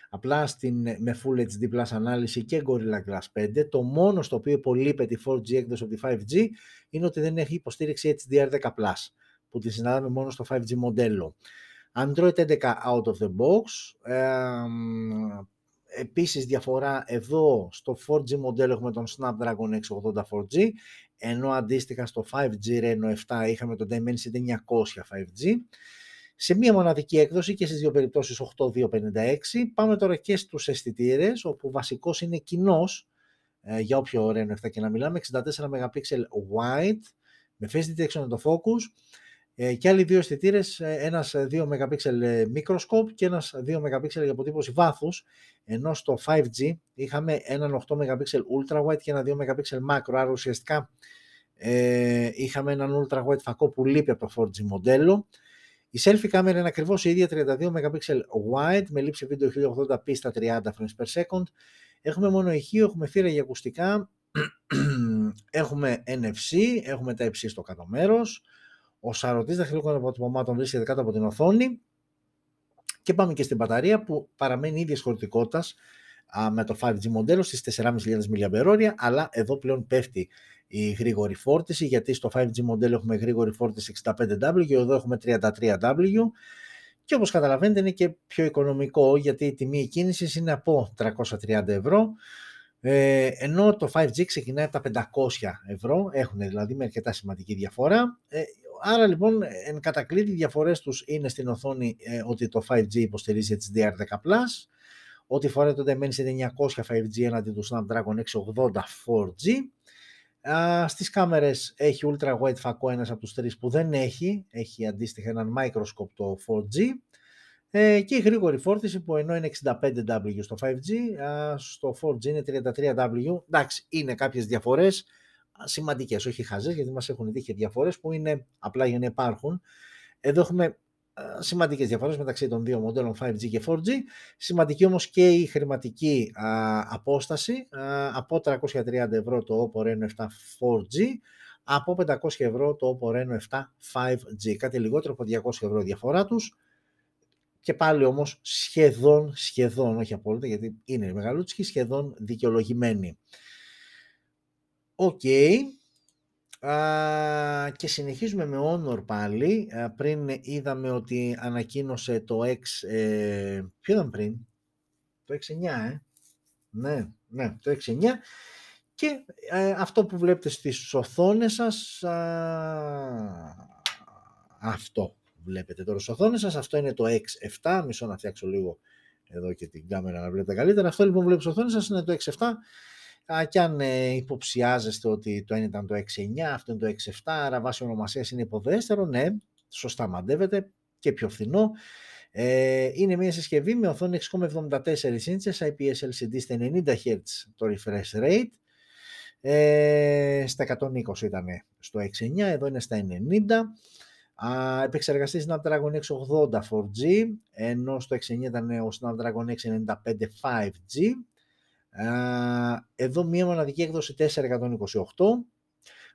Απλά στην, με Full HD Plus ανάλυση και Gorilla Glass 5. Το μόνο στο οποίο υπολείπεται η 4G έκδοση από τη 5G είναι ότι δεν έχει υποστήριξη HDR10+, που τη συναντάμε μόνο στο 5G μοντέλο. Android 11 out of the box. Ε, επίσης διαφορά εδώ στο 4G μοντέλο έχουμε τον Snapdragon 680 4G, ενώ αντίστοιχα στο 5G Reno 7 είχαμε τον Dimensity 900 5G. Σε μία μοναδική έκδοση και στις δύο περιπτώσεις 8256. Πάμε τώρα και στους αισθητήρες, όπου βασικός είναι κοινός ε, για όποιο Reno 7 και να μιλάμε, 64 MP wide, με face detection το focus, ε, και άλλοι δύο αισθητήρες, ε, ένας 2 MP microscope και ένας 2 MP για αποτύπωση βάθους. Ενώ στο 5G είχαμε έναν 8 MP ultra wide και ένα 2 MP macro. Άρα ουσιαστικά ε, είχαμε έναν ultra wide φακό που λείπει από το 4G μοντέλο. Η selfie κάμερα είναι ακριβώς η ίδια 32 MP wide με λήψη βίντεο 1080p στα 30 frames per second. Έχουμε μόνο ηχείο, έχουμε θύρα για ακουστικά, έχουμε NFC, έχουμε τα υψί στο κάτω μέρος, ο σαρωτής δαχτυλικών αποτυπωμάτων βρίσκεται κάτω από την οθόνη και πάμε και στην μπαταρία που παραμένει ίδια χωρητικότητα με το 5G μοντέλο στις 4.500 mAh, αλλά εδώ πλέον πέφτει η γρήγορη φόρτιση, γιατί στο 5G μοντέλο έχουμε γρήγορη φόρτιση 65W και εδώ έχουμε 33W και όπως καταλαβαίνετε είναι και πιο οικονομικό γιατί η τιμή κίνησης είναι από 330 ευρώ ε, ενώ το 5G ξεκινάει από τα 500 ευρώ, έχουν δηλαδή με αρκετά σημαντική διαφορά. Ε, άρα λοιπόν, εν κατακλείδη, οι διαφορές τους είναι στην οθόνη ε, ότι το 5G υποστηρίζει HDR10+, ότι φοράει το Dimensity 900 5G έναντι του Snapdragon 680 4G. Α, στις κάμερες έχει ultra wide φακό ένας από τους τρεις που δεν έχει, έχει αντίστοιχα έναν microscope το 4G ε, και η γρήγορη φόρτιση που ενώ είναι 65W στο 5G, α, στο 4G είναι 33W. Εντάξει, είναι κάποιες διαφορές σημαντικές, όχι χαζές, γιατί μας έχουν τύχει διαφορές που είναι απλά για να υπάρχουν. Εδώ έχουμε σημαντικές διαφορές μεταξύ των δύο μοντέλων 5G και 4G. Σημαντική όμως και η χρηματική απόσταση από 330 ευρώ το Oppo Reno 7 4G από 500 ευρώ το Oppo Reno 7 5G. Κάτι λιγότερο από 200 ευρώ διαφορά τους και πάλι όμως σχεδόν, σχεδόν, όχι απόλυτα γιατί είναι μεγαλούτσικη, σχεδόν δικαιολογημένη. Οκ. και συνεχίζουμε με Honor πάλι. πριν είδαμε ότι ανακοίνωσε το X... Ε, ποιο ήταν πριν; Το X9, ε. Ναι, ναι, το X9. Και ε, αυτό που βλέπετε στις οθόνες σας, αυτό βλέπετε τώρα στις οθόνες σας. Αυτό είναι το X7, μισό να φτιάξω λίγο εδώ και την κάμερα να βλέπετε καλύτερα. Αυτό λοιπόν που βλέπετε στις οθόνες σας είναι το X7 Α, και αν ε, υποψιάζεστε ότι το ένα ήταν το X9, αυτό είναι το X7, άρα βάσει ονομασίας είναι υποδέστερο, ναι, σωστά μαντεύετε και πιο φθηνό. Ε, είναι μια συσκευή με οθόνη 6,74 inches, IPS LCD στα 90 Hz το refresh rate, ε, στα 120 ήταν στο X9, εδώ είναι στα 90. Α, επεξεργαστή Snapdragon 680 4G, ενώ στο X9 ήταν ο Snapdragon 695 5G. Εδώ μία μοναδική έκδοση 428.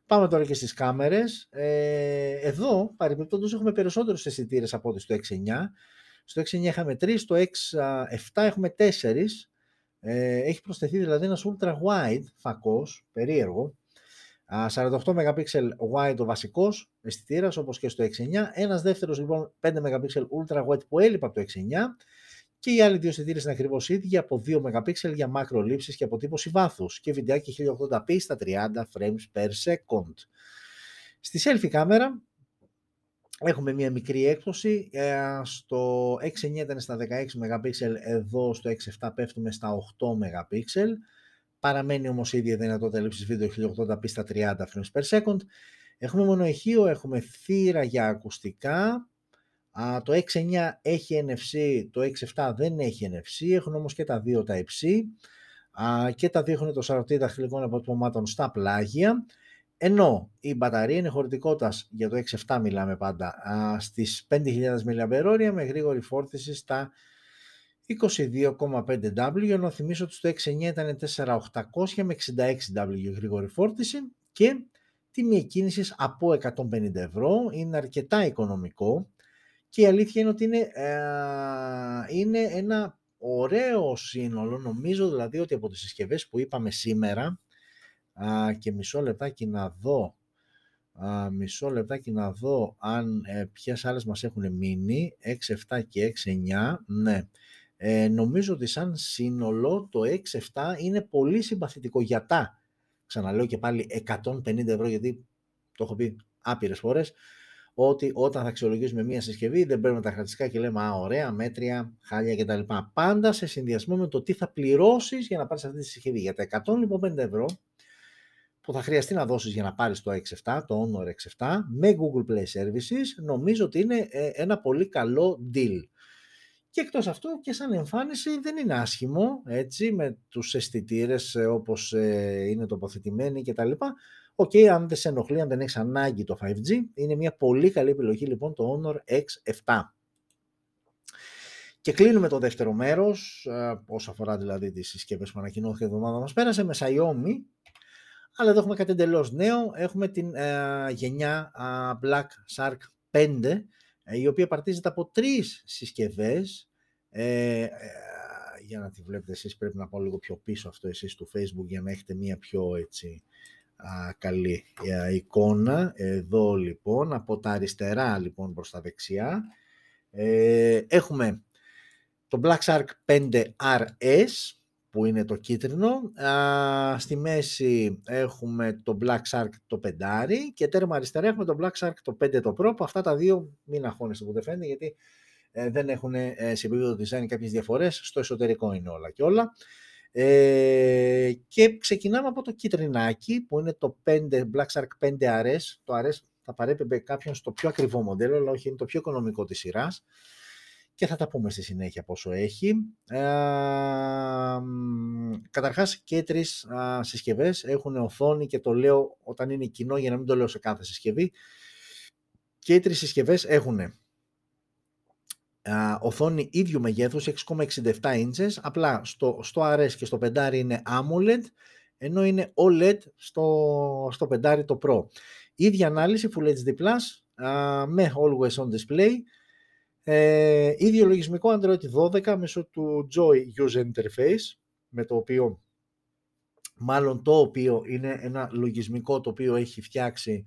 Πάμε τώρα και στις κάμερες. Ε, εδώ, παρεμπιπτόντως, έχουμε περισσότερους αισθητήρες από ό,τι στο X9. Στο X9 είχαμε 3, στο X7 έχουμε 4. Ε, έχει προσθεθεί δηλαδή ένας ultra wide φακός, περίεργο, 48 MP wide ο βασικός αισθητήρας όπως και στο X9. Ένας δεύτερος λοιπόν 5 MP ultra wide που έλειπε από το X9 και οι άλλοι δύο αισθητήρε είναι ακριβώς ίδια από 2 MP για μακρολήψεις και αποτύπωση βάθους και βιντεάκι 1080p στα 30 frames per second. Στη selfie κάμερα έχουμε μια μικρή έκπτωση. Ε, στο X9 ήταν στα 16 MP, εδώ στο X7 πέφτουμε στα 8 MP. παραμένει όμως η ίδια δυνατότητα λήψης βίντεο 1080p στα 30 frames per second. Έχουμε μονοεχείο, έχουμε θύρα για ακουστικά, Α, το 6.9 έχει NFC, το 6.7 δεν έχει NFC, έχουν όμως και τα δύο τα υψί α, και τα δύο έχουν το σαρωτή δαχτυλικών αποτυπωμάτων στα πλάγια, ενώ η μπαταρία είναι χωρητικότητας, για το 6.7 μιλάμε πάντα, α, στις 5.000 mAh με γρήγορη φόρτιση στα 22,5W, ενώ θυμίσω ότι στο 6.9 ήταν 4.800 με 66W γρήγορη φόρτιση και τιμή εκκίνησης από 150 ευρώ, είναι αρκετά οικονομικό και η αλήθεια είναι ότι είναι, ε, είναι ένα ωραίο σύνολο. Νομίζω δηλαδή ότι από τις συσκευές που είπαμε σήμερα α, και μισό λεπτάκι να δω α, μισό λεπτάκι να δω αν ε, ποιες άλλες μας έχουν μείνει 6, 7 και 6, 9 ναι ε, νομίζω ότι σαν σύνολο το 6-7 είναι πολύ συμπαθητικό για τα ξαναλέω και πάλι 150 ευρώ γιατί το έχω πει άπειρες φορές ότι όταν θα αξιολογήσουμε μία συσκευή δεν παίρνουμε τα χαρακτηριστικά και λέμε «Α, ωραία, μέτρια, χάλια κτλ». Πάντα σε συνδυασμό με το τι θα πληρώσεις για να πάρεις αυτή τη συσκευή. Για τα 150 λοιπόν ευρώ που θα χρειαστεί να δώσεις για να πάρεις το X7, το Honor X7, με Google Play Services, νομίζω ότι είναι ε, ένα πολύ καλό deal. Και εκτός αυτού και σαν εμφάνιση δεν είναι άσχημο, έτσι, με τους αισθητήρες ε, όπως ε, είναι τοποθετημένοι κτλ. OK, okay, αν δεν σε ενοχλεί, αν δεν έχεις ανάγκη το 5G, είναι μια πολύ καλή επιλογή λοιπόν το Honor X7. Και κλείνουμε το δεύτερο μέρος, ε, όσο αφορά δηλαδή τις συσκευές που ανακοινώθηκε η εβδομάδα μας. Πέρασε, με Xiaomi, αλλά εδώ έχουμε κάτι εντελώς νέο, έχουμε την ε, γενιά Black Shark 5, ε, η οποία παρτίζεται από τρεις συσκευές, ε, για να τη βλέπετε εσείς πρέπει να πάω λίγο πιο πίσω αυτό εσείς του Facebook για να έχετε μια πιο έτσι καλή εικόνα. Εδώ λοιπόν, από τα αριστερά λοιπόν προς τα δεξιά, ε, έχουμε το Black Shark 5RS, που είναι το κίτρινο. στη μέση έχουμε το Black Shark το 5 και τέρμα αριστερά έχουμε το Black Shark το 5 το Pro, που αυτά τα δύο μην αγχώνεστε που δεν φαίνεται, γιατί ε, δεν έχουν ε, σε επίπεδο design κάποιες διαφορές, στο εσωτερικό είναι όλα και όλα. Ε, και ξεκινάμε από το κίτρινάκι που είναι το 5, Black Shark 5RS. Το RS θα παρέπεμπε κάποιον στο πιο ακριβό μοντέλο, αλλά όχι είναι το πιο οικονομικό της σειράς. Και θα τα πούμε στη συνέχεια πόσο έχει. Ε, καταρχάς και τρεις α, συσκευές έχουν οθόνη και το λέω όταν είναι κοινό για να μην το λέω σε κάθε συσκευή. Και οι τρεις συσκευές έχουν οθόνη ίδιου μεγέθους 6,67 inches απλά στο, στο RS και στο 5 είναι AMOLED ενώ είναι OLED στο, στο 5 το Pro. Ίδια ανάλυση Full HD Plus με Always On Display. Ε, ίδιο λογισμικό Android 12 μέσω του Joy User Interface με το οποίο μάλλον το οποίο είναι ένα λογισμικό το οποίο έχει φτιάξει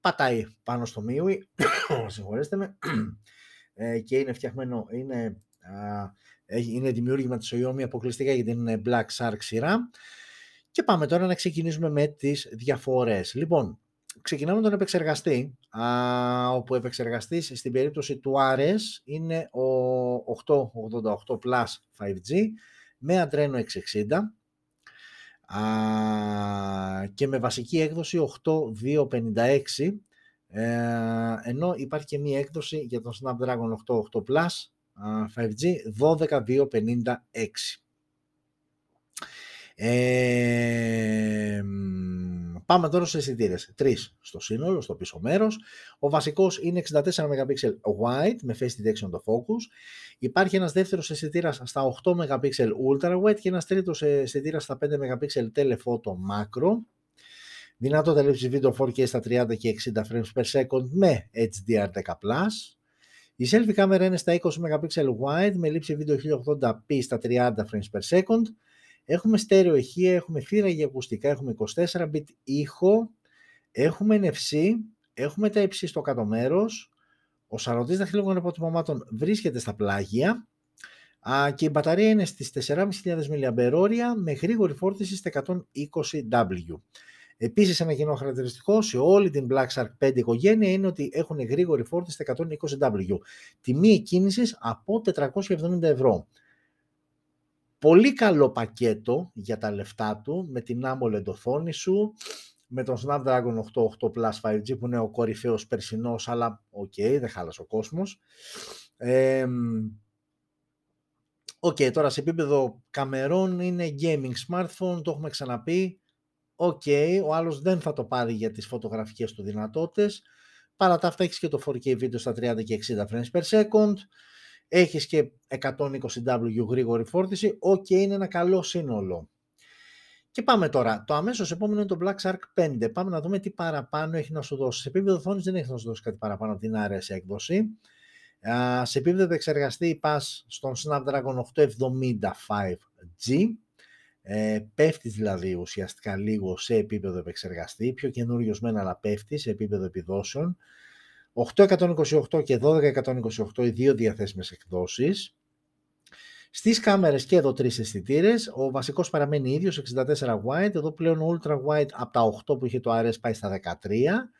πατάει πάνω στο MIUI συγχωρέστε με. ε, και είναι φτιαγμένο, είναι, είναι δημιούργημα της Xiaomi αποκλειστικά για την ε, Black Shark σειρά. Και πάμε τώρα να ξεκινήσουμε με τις διαφορές. Λοιπόν, ξεκινάμε τον επεξεργαστή, α, όπου ο επεξεργαστής στην περίπτωση του RS είναι ο 888 Plus 5G με Adreno 660 α, και με βασική έκδοση 8256 ε, ενώ υπάρχει και μία έκδοση για τον Snapdragon 8 8 Plus 5G 12256. Ε, πάμε τώρα σε αισθητήρε. Τρεις στο σύνολο, στο πίσω μέρος. Ο βασικός είναι 64 MP wide με face detection το focus. Υπάρχει ένας δεύτερος αισθητήρα στα 8 MP ultra wide και ένας τρίτος αισθητήρα στα 5 MP telephoto macro. Δυνατότητα λήψης βίντεο 4K στα 30 και 60 frames per second με HDR10+. Η selfie κάμερα είναι στα 20 MP wide με λήψη βίντεο 1080p στα 30 frames per second. Έχουμε στέρεο ηχεία, έχουμε θύρα για ακουστικά, έχουμε 24-bit ήχο, έχουμε NFC, έχουμε τα υψί στο κάτω μέρος, ο σαρωτής δαχτυλικών αποτυπωμάτων βρίσκεται στα πλάγια και η μπαταρία είναι στις 4.500 mAh με γρήγορη φόρτιση στα 120W. Επίσης ένα κοινό χαρακτηριστικό σε όλη την Black Shark 5 οικογένεια είναι ότι έχουν γρήγορη φόρτιση στα 120W. Τιμή κίνησης από 470 ευρώ. Πολύ καλό πακέτο για τα λεφτά του, με την AMOLED οθόνη σου, με τον Snapdragon 8 8 Plus 5G που είναι ο κορυφαίος περσινός, αλλά OK, okay, δεν χάλασε ο κόσμος. Ε, OK, okay, τώρα σε επίπεδο καμερών είναι gaming smartphone, το έχουμε ξαναπεί. OK, okay, ο άλλος δεν θα το πάρει για τις φωτογραφικές του δυνατότητες. Παρά τα αυτά έχεις και το 4K βίντεο στα 30 και 60 frames per second. Έχεις και 120W γρήγορη φόρτιση. OK, okay, είναι ένα καλό σύνολο. Και πάμε τώρα. Το αμέσως επόμενο είναι το Black Shark 5. Πάμε να δούμε τι παραπάνω έχει να σου δώσει. Σε επίπεδο οθόνη δεν έχει να σου δώσει κάτι παραπάνω από την RS έκδοση. Σε επίπεδο επεξεργαστή πας στον Snapdragon 870 5G. Ε, πέφτεις δηλαδή ουσιαστικά λίγο σε επίπεδο επεξεργαστή, πιο καινούριο μεν αλλά πέφτεις σε επίπεδο επιδόσεων. 828 και 1228 οι δύο διαθέσιμες εκδόσεις. Στις κάμερες και εδώ τρεις αισθητήρες. ο βασικός παραμένει ίδιος 64 wide, εδώ πλέον ο ultra wide από τα 8 που είχε το RS πάει στα 13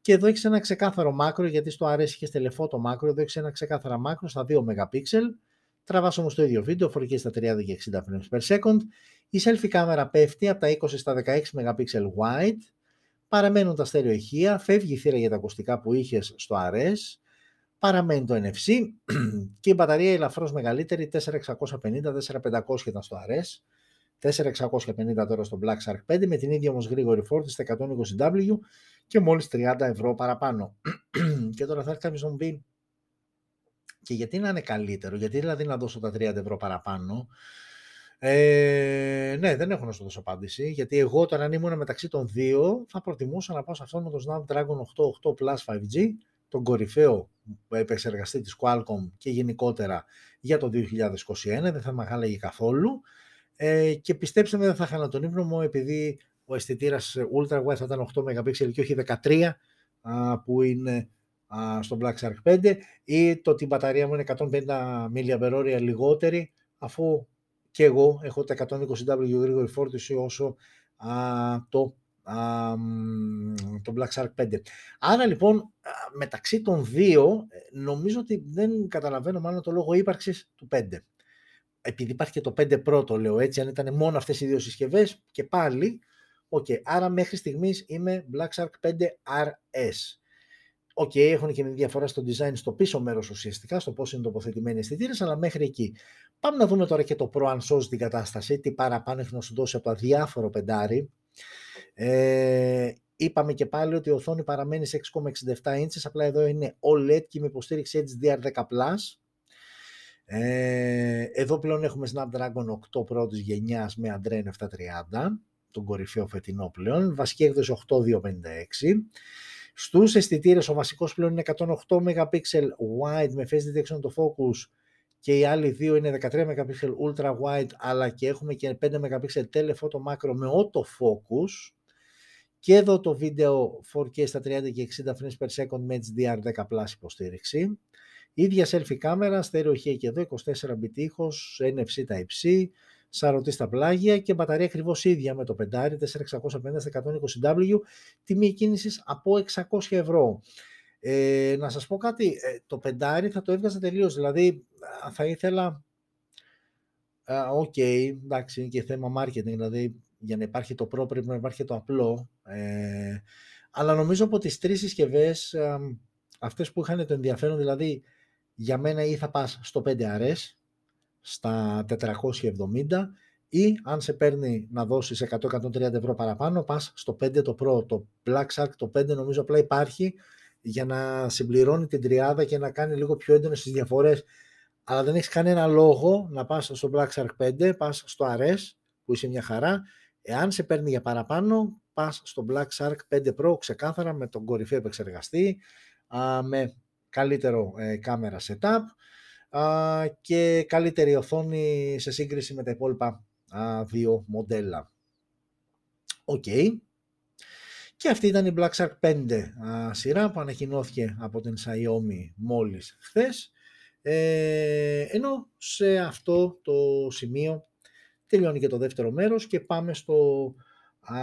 και εδώ έχεις ένα ξεκάθαρο μάκρο, γιατί στο RS είχες τελεφώτο μάκρο, εδώ έχεις ένα ξεκάθαρο μάκρο στα 2 MP. Τραβάς όμως το ίδιο βίντεο, 4K στα 30 και 60 frames per second. Η selfie κάμερα πέφτει από τα 20 στα 16 MP wide. Παραμένουν τα στέρεο ηχεία, φεύγει η θύρα για τα ακουστικά που είχες στο RS. Παραμένει το NFC και η μπαταρία ελαφρώς μεγαλύτερη, 4650-4500 ήταν στο RS. 4650 τώρα στο Black Shark 5 με την ίδια όμως γρήγορη φόρτιση στα 120W και μόλις 30 ευρώ παραπάνω. και τώρα θα έρθει κάποιος να μου πει και γιατί να είναι καλύτερο, γιατί δηλαδή να δώσω τα 30 ευρώ παραπάνω. Ε, ναι, δεν έχω να σου δώσω απάντηση, γιατί εγώ τώρα αν ήμουν μεταξύ των δύο θα προτιμούσα να πάω σε αυτόν με το Snapdragon 8 8 Plus 5G, τον κορυφαίο επεξεργαστή της Qualcomm και γενικότερα για το 2021, δεν θα με χάλαγε καθόλου. Ε, και πιστέψτε με δεν θα χάνω τον ύπνο μου επειδή ο αισθητήρας Ultra Wide θα ήταν 8 MP και όχι 13 που είναι στο Black Shark 5 ή το ότι η μπαταρία μου είναι 150 mAh λιγότερη αφού και εγώ έχω τα 120W γρήγορη φόρτιση όσο το, το Black Shark 5. Άρα λοιπόν μεταξύ των δύο ε, νομίζω ότι δεν καταλαβαίνω μάλλον το λόγο ύπαρξης του 5 επειδή υπάρχει και το 5 Pro το λέω έτσι, αν ήταν μόνο αυτές οι δύο συσκευές και πάλι, OK, okay, άρα μέχρι στιγμής είμαι Black Shark 5 RS. OK, okay, έχουν και μια διαφορά στο design στο πίσω μέρος ουσιαστικά, στο πώς είναι τοποθετημένοι οι αισθητήρες, αλλά μέχρι εκεί. Πάμε να δούμε τώρα και το Pro αν σώζει την κατάσταση, τι παραπάνω έχει να σου δώσει από το αδιάφορο πεντάρι. Ε, είπαμε και πάλι ότι η οθόνη παραμένει σε 6,67 inches, απλά εδώ είναι OLED και με υποστήριξη HDR10+. Ε, εδώ πλέον έχουμε Snapdragon 8 πρώτης γενιάς με Adreno 730, τον κορυφαίο φετινό πλέον, βασική έκδοση 8256. Στους αισθητήρες ο βασικός πλέον είναι 108 MP wide με face detection το focus και οι άλλοι δύο είναι 13 MP ultra wide αλλά και έχουμε και 5 MP telephoto macro με auto focus και εδώ το βίντεο 4K στα 30 και 60 frames per second με HDR10 υποστήριξη. Ίδια selfie κάμερα, στέρεο ηχεία και εδώ, 24 bit ήχος, NFC Type-C, σαρωτή στα πλάγια και μπαταρία ακριβώς ίδια με το 5 4650 120W, τιμή εκκίνησης από 600 ευρώ. Ε, να σας πω κάτι, ε, το 5 θα το έβγαζα τελείως. δηλαδή θα ήθελα, OK, okay, εντάξει, είναι και θέμα marketing, δηλαδή για να υπάρχει το Pro πρέπει να υπάρχει το απλό, ε, αλλά νομίζω από τις τρεις συσκευές, ε, αυτές που είχαν το ενδιαφέρον, δηλαδή για μένα ή θα πας στο 5RS στα 470 ή αν σε παίρνει να δώσεις 100-130 ευρώ παραπάνω πας στο 5 το Pro, το Black Shark το 5 νομίζω απλά υπάρχει για να συμπληρώνει την τριάδα και να κάνει λίγο πιο έντονες τις διαφορές αλλά δεν έχεις κανένα λόγο να πας στο Black Shark 5, πας στο RS που είσαι μια χαρά εάν σε παίρνει για παραπάνω πας στο Black Shark 5 Pro ξεκάθαρα με τον κορυφαίο επεξεργαστή με καλύτερο ε, κάμερα setup και καλύτερη οθόνη σε σύγκριση με τα υπόλοιπα δύο μοντέλα. Οκ. Και αυτή ήταν η Black Shark 5 σειρά που ανακοινώθηκε από την Xiaomi μόλις χθες. Ε, ενώ σε αυτό το σημείο τελειώνει και το δεύτερο μέρος και πάμε στο, α,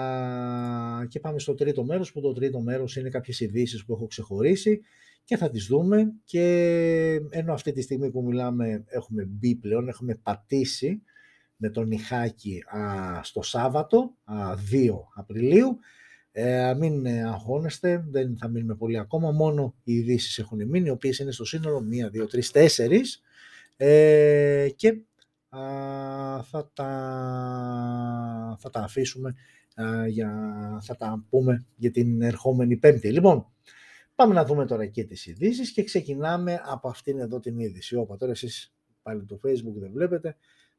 και πάμε στο τρίτο μέρος που το τρίτο μέρος είναι κάποιες ειδήσεις που έχω ξεχωρίσει και θα τις δούμε και ενώ αυτή τη στιγμή που μιλάμε έχουμε μπει πλέον, έχουμε πατήσει με τον Νιχάκη στο Σάββατο, 2 Απριλίου. Ε, μην ε, αγχώνεστε, δεν θα μείνουμε πολύ ακόμα, μόνο οι ειδήσεις έχουν μείνει, οι οποίες είναι στο σύνολο 1, 2, 3, 4 ε, και θα, τα, θα τα αφήσουμε, για, θα τα πούμε για την ερχόμενη πέμπτη. Λοιπόν, πάμε να δούμε τώρα και τις ειδήσεις και ξεκινάμε από αυτήν εδώ την είδηση. Όπα, τώρα εσείς πάλι το facebook δεν βλέπετε,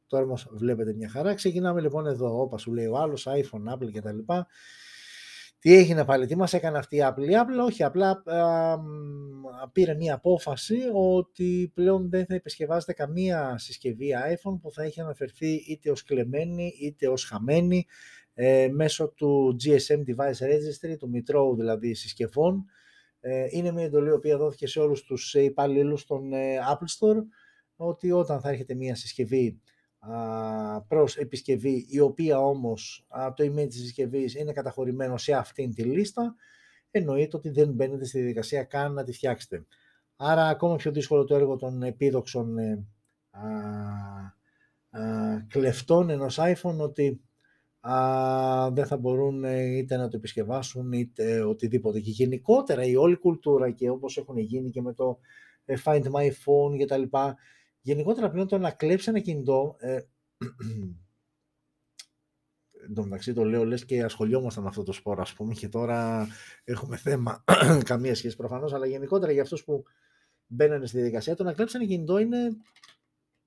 τώρα όμως βλέπετε μια χαρά. Ξεκινάμε λοιπόν εδώ, όπα σου λέει ο άλλος, iPhone, Apple κτλ. Τι έγινε πάλι, τι μας έκανε αυτή η Apple; Η Apple όχι, απλά πήρε μία απόφαση ότι πλέον δεν θα επισκευάζεται καμία συσκευή iPhone που θα έχει αναφερθεί είτε ως κλεμμένη είτε ως χαμένη ε, μέσω του GSM Device Registry, του Micro δηλαδή συσκευών. Ε, είναι μια εντολή η οποία δόθηκε σε όλους τους υπαλλήλους των ε, Apple Store ότι όταν θα έρχεται μια συσκευή προς επισκευή η οποία όμως το email της συσκευής είναι καταχωρημένο σε αυτήν τη λίστα εννοείται ότι δεν μπαίνετε στη διαδικασία καν να τη φτιάξετε. Άρα ακόμα πιο δύσκολο το έργο των επίδοξων ε, α, α, κλεφτών ενός iPhone ότι α, δεν θα μπορούν ε, είτε να το επισκευάσουν είτε οτιδήποτε. Και γενικότερα η όλη κουλτούρα και όπως έχουν γίνει και με το ε, Find My Phone και τα λοιπά, γενικότερα πλέον το να κλέψει ένα κινητό, ε, Εν τω μεταξύ το λέω λες και ασχολιόμασταν με αυτό το σπόρο ας πούμε και τώρα έχουμε θέμα καμία σχέση προφανώς αλλά γενικότερα για αυτούς που μπαίνουν στη διαδικασία το να κλέψει ένα κινητό είναι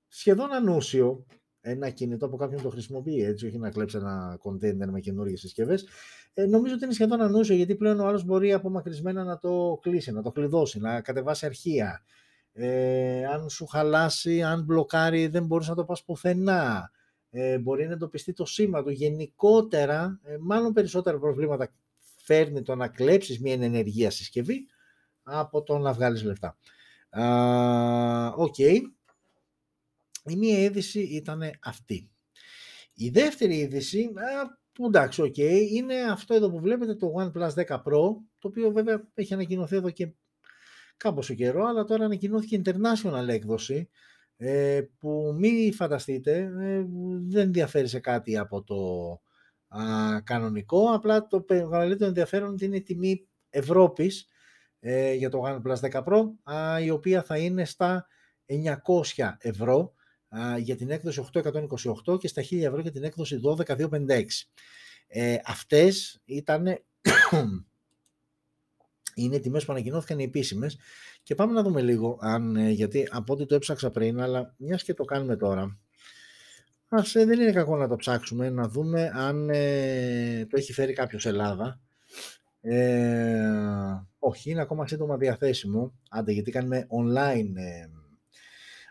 σχεδόν ανούσιο. Ένα κινητό που κάποιον το χρησιμοποιεί έτσι όχι να κλέψει ένα κοντέινερ με καινούργιες συσκευές. Ε, νομίζω ότι είναι σχεδόν ανούσιο γιατί πλέον ο άλλος μπορεί απομακρυσμένα να το κλείσει, να το κλειδώσει, να κατεβάσει αρχεία ε, αν σου χαλάσει, αν μπλοκάρει δεν μπορείς να το πας πουθενά ε, μπορεί να εντοπιστεί το σήμα του. Γενικότερα, ε, μάλλον περισσότερα προβλήματα φέρνει το να κλέψεις μια ενεργεία συσκευή από το να βγάλεις λεφτά. OK. Okay. Η μία είδηση ήταν αυτή. Η δεύτερη είδηση, που εντάξει, OK, okay, είναι αυτό εδώ που βλέπετε, το OnePlus 10 Pro, το οποίο βέβαια έχει ανακοινωθεί εδώ και κάμποσο καιρό, αλλά τώρα ανακοινώθηκε international έκδοση, ε, που μη φανταστείτε, ε, δεν διαφέρει σε κάτι από το α, κανονικό, απλά το μεγαλύτερο ενδιαφέρον είναι η τιμή Ευρώπης ε, για το OnePlus 10 Pro, α, η οποία θα είναι στα 900 ευρώ α, για την έκδοση 828 και στα 1000 ευρώ για την έκδοση 12256. Ε, αυτές ήταν είναι τιμές που ανακοινώθηκαν οι επίσημες και πάμε να δούμε λίγο, αν, ε, γιατί από ό,τι το έψαξα πριν, αλλά μιας και το κάνουμε τώρα, ας, ε, δεν είναι κακό να το ψάξουμε, να δούμε αν ε, το έχει φέρει κάποιος Ελλάδα. Ε, όχι, είναι ακόμα σύντομα διαθέσιμο, άντε γιατί κάνουμε online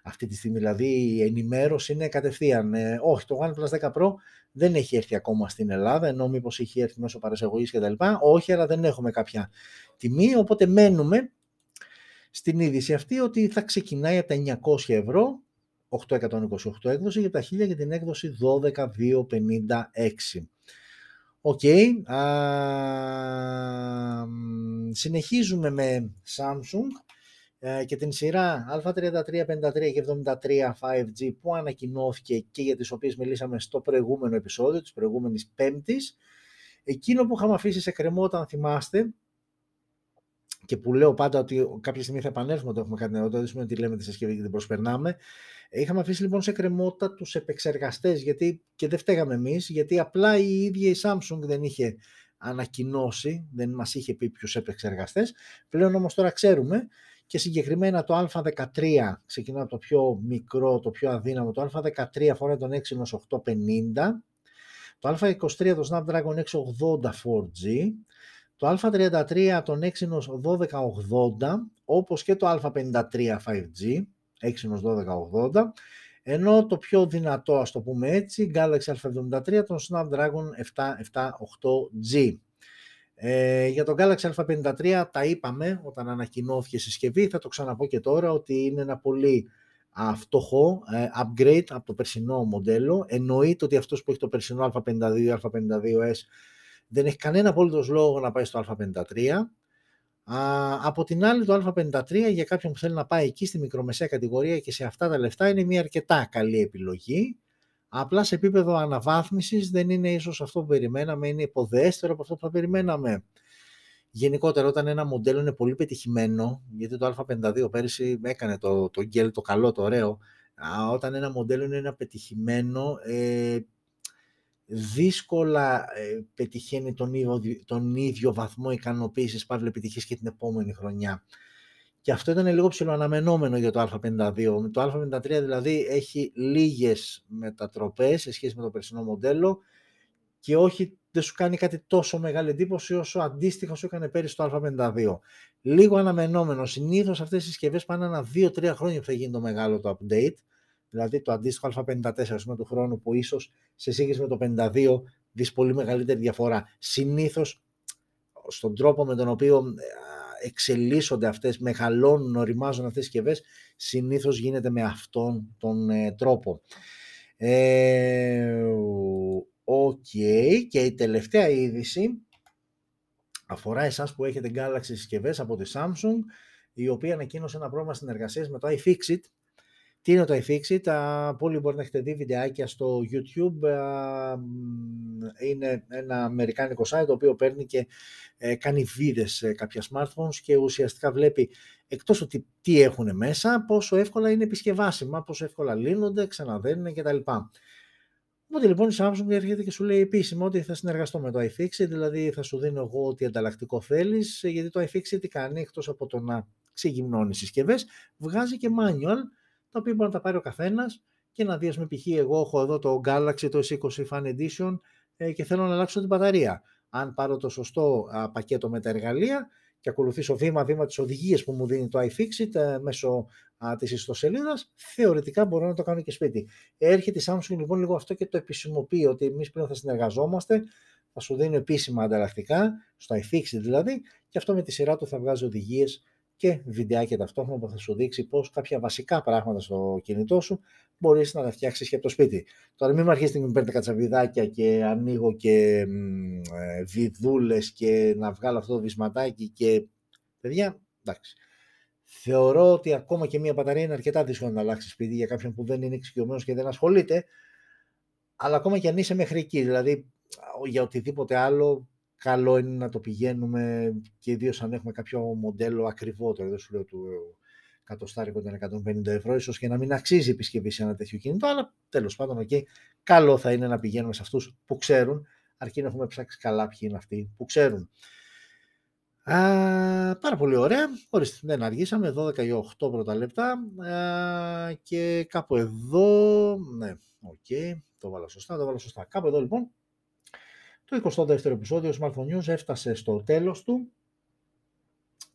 αυτή τη στιγμή, δηλαδή η ενημέρωση είναι κατευθείαν. όχι, το OnePlus 10 Pro δεν έχει έρθει ακόμα στην Ελλάδα, ενώ μήπως έχει έρθει μέσω παρασαγωγής και τα λοιπά. Όχι, αλλά δεν έχουμε κάποια τιμή, οπότε μένουμε στην είδηση αυτή ότι θα ξεκινάει από τα 900 ευρώ, 828 έκδοση, για τα 1000 για την έκδοση 12256. OK. Okay. συνεχίζουμε με Samsung ε, και την σειρά Α33, 53 και 73 5G που ανακοινώθηκε και για τις οποίες μιλήσαμε στο προηγούμενο επεισόδιο της προηγούμενης πέμπτης. Εκείνο που είχαμε αφήσει σε εκκρεμότητα, αν θυμάστε, και που λέω πάντα ότι κάποια στιγμή θα επανέλθουμε όταν έχουμε κάτι νέο, δεν σημαίνει ότι λέμε τη συσκευή και την προσπερνάμε. Είχαμε αφήσει λοιπόν σε κρεμότητα τους επεξεργαστές γιατί, και δεν φταίγαμε εμείς, γιατί απλά η ίδια η Samsung δεν είχε ανακοινώσει, δεν μας είχε πει ποιους επεξεργαστές. Πλέον όμως τώρα ξέρουμε και συγκεκριμένα το Α13 ξεκινά από το πιο μικρό, το πιο αδύναμο, το Α13 αφορά τον Exynos 850, το Α23 το Snapdragon 680 4G, το Α33 τον Exynos 1280, όπως και το Α53 5G, Exynos 1280, ενώ το πιο δυνατό, ας το πούμε έτσι, Galaxy A73, τον Snapdragon 778G. Ε, για τον Galaxy A53 τα είπαμε όταν ανακοινώθηκε η συσκευή, θα το ξαναπώ και τώρα ότι είναι ένα πολύ φτωχό ε, upgrade από το περσινό μοντέλο. Εννοείται ότι αυτός που έχει το περσινό Α52 ή Α52S δεν έχει κανένα απόλυτος λόγο να πάει στο Α53. Α, από την άλλη το Α53 για κάποιον που θέλει να πάει εκεί στη μικρομεσαία κατηγορία και σε αυτά τα λεφτά είναι μια αρκετά καλή επιλογή. Απλά σε επίπεδο αναβάθμισης δεν είναι ίσως αυτό που περιμέναμε, είναι υποδέστερο από αυτό που θα περιμέναμε. Γενικότερα όταν ένα μοντέλο είναι πολύ πετυχημένο, γιατί το Α52 πέρυσι έκανε το, το γκέλ το καλό, το ωραίο, όταν ένα μοντέλο είναι ένα πετυχημένο, ε, δύσκολα ε, πετυχαίνει τον ίδιο, τον ίδιο βαθμό ικανοποίησης παύλη επιτυχής και την επόμενη χρονιά. Και αυτό ήταν λίγο ψηλοαναμενόμενο για το Α52. Το Α53 δηλαδή έχει λίγες μετατροπές σε σχέση με το περσινό μοντέλο και όχι δεν σου κάνει κάτι τόσο μεγάλη εντύπωση όσο αντίστοιχα σου έκανε πέρυσι το Α52. Λίγο αναμενόμενο. Συνήθως αυτές οι συσκευές πάνε ένα 2-3 χρόνια που θα γίνει το μεγάλο το update. Δηλαδή το αντίστοιχο Α54 πούμε, του χρόνου που ίσως σε σύγκριση με το 52 δεις πολύ μεγαλύτερη διαφορά. Συνήθως στον τρόπο με τον οποίο ε, εξελίσσονται αυτές, μεγαλώνουν, οριμάζουν αυτές τις συσκευές, συνήθως γίνεται με αυτόν τον ε, τρόπο. Ε, Οκ. Και η τελευταία είδηση αφορά εσάς που έχετε Galaxy συσκευές από τη Samsung, η οποία ανακοίνωσε ένα πρόγραμμα συνεργασίας με το iFixit. Τι είναι το iFixit, πολλοί μπορεί να έχετε δει βιντεάκια στο YouTube, είναι ένα αμερικάνικο site το οποίο παίρνει και ε, κάνει βίδες σε κάποια smartphones και ουσιαστικά βλέπει εκτός ότι τι έχουν μέσα, πόσο εύκολα είναι επισκευάσιμα, πόσο εύκολα λύνονται, ξαναδένουν κτλ. Οπότε λοιπόν η Samsung έρχεται και σου λέει επίσημα ότι θα συνεργαστώ με το iFixit, δηλαδή θα σου δίνω εγώ ό,τι ανταλλακτικό θέλεις, γιατί το iFixit τι κάνει, εκτός από το να ξεγυμνώνεις συσκευές, βγάζει και manual, τα οποία μπορεί να τα πάρει ο καθένας και να δεις, α πούμε, π.χ. εγώ έχω εδώ το Galaxy το S20 Fan Edition ε, και θέλω να αλλάξω την μπαταρία. Αν πάρω το σωστό πακέτο με τα εργαλεία, και ακολουθήσω βήμα-βήμα τις οδηγίες που μου δίνει το iFixit ε, μέσω α, της ιστοσελίδας, θεωρητικά μπορώ να το κάνω και σπίτι. Έρχεται η Samsung λοιπόν λίγο αυτό και το επισημοποιεί ότι εμείς πλέον θα συνεργαζόμαστε, θα σου δίνει επίσημα ανταλλακτικά, στο iFixit δηλαδή, και αυτό με τη σειρά του θα βγάζει οδηγίες και βιντεάκια ταυτόχρονα που θα σου δείξει πώς κάποια βασικά πράγματα στο κινητό σου μπορείς να τα φτιάξεις και από το σπίτι. Τώρα μην με αρχίσετε να μου παίρνετε κατσαβιδάκια και ανοίγω και ε, βιδούλες και να βγάλω αυτό το βυσματάκι και παιδιά, εντάξει. Θεωρώ ότι ακόμα και μια μπαταρία είναι αρκετά δύσκολο να αλλάξεις σπίτι για κάποιον που δεν είναι εξοικειωμένος και δεν ασχολείται. Αλλά ακόμα και αν είσαι μέχρι εκεί, δηλαδή για οτιδήποτε άλλο, καλό είναι να το πηγαίνουμε και ιδίως αν έχουμε κάποιο μοντέλο ακριβότερο. Δεν σου λέω του εκατοστάρικο των 150 ευρώ, ίσως και να μην αξίζει η επισκευή σε ένα τέτοιο κινητό, αλλά τέλος πάντων, okay, καλό θα είναι να πηγαίνουμε σε αυτούς που ξέρουν, αρκεί να έχουμε ψάξει καλά ποιοι είναι αυτοί που ξέρουν. Α, πάρα πολύ ωραία. Ορίστε, δεν αργήσαμε. 12 ή 8 πρώτα λεπτά. Α, και κάπου εδώ. Ναι, OK. Okay, το 'βαλα σωστά. Το 'βαλα σωστά. Κάπου εδώ λοιπόν. Το 22ο επεισόδιο Smartphone News έφτασε στο τέλος του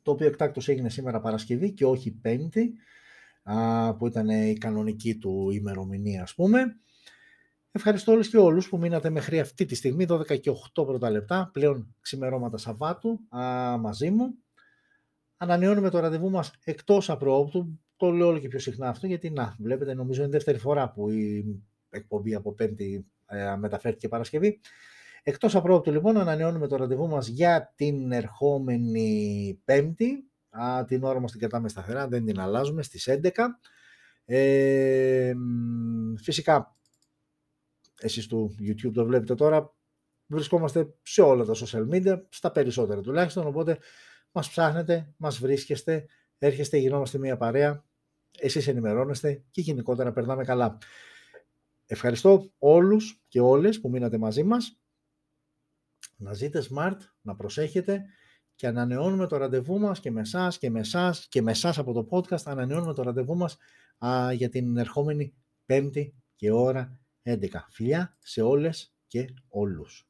το οποίο εκτάκτως έγινε σήμερα Παρασκευή και όχι Πέμπτη, που ήταν η κανονική του ημερομηνία ας πούμε. Ευχαριστώ όλους και όλους που μείνατε μέχρι αυτή τη στιγμή, 12 και 8 πρώτα λεπτά, πλέον ξημερώματα Σαββάτου α, μαζί μου. Ανανεώνουμε το ραντεβού μας εκτός απρόοπτου, το λέω όλο και πιο συχνά αυτό, γιατί να, βλέπετε νομίζω είναι δεύτερη φορά που η εκπομπή από Πέμπτη ε, μεταφέρθηκε Παρασκευή. Εκτός απρόπτου λοιπόν ανανεώνουμε το ραντεβού μας για την ερχόμενη Πέμπτη. Α, την ώρα μας την κρατάμε σταθερά, δεν την αλλάζουμε, στις 11. Ε, φυσικά, εσείς του YouTube το βλέπετε τώρα, βρισκόμαστε σε όλα τα social media, στα περισσότερα τουλάχιστον, οπότε μας ψάχνετε, μας βρίσκεστε, έρχεστε, γινόμαστε μια παρέα, εσείς ενημερώνεστε και γενικότερα περνάμε καλά. Ευχαριστώ όλους και όλες που μείνατε μαζί μας να ζείτε smart, να προσέχετε και ανανεώνουμε το ραντεβού μας και με εσάς και με εσάς και με εσάς από το podcast ανανεώνουμε το ραντεβού μας α, για την ερχόμενη πέμπτη και ώρα 11. Φιλιά σε όλες και όλους.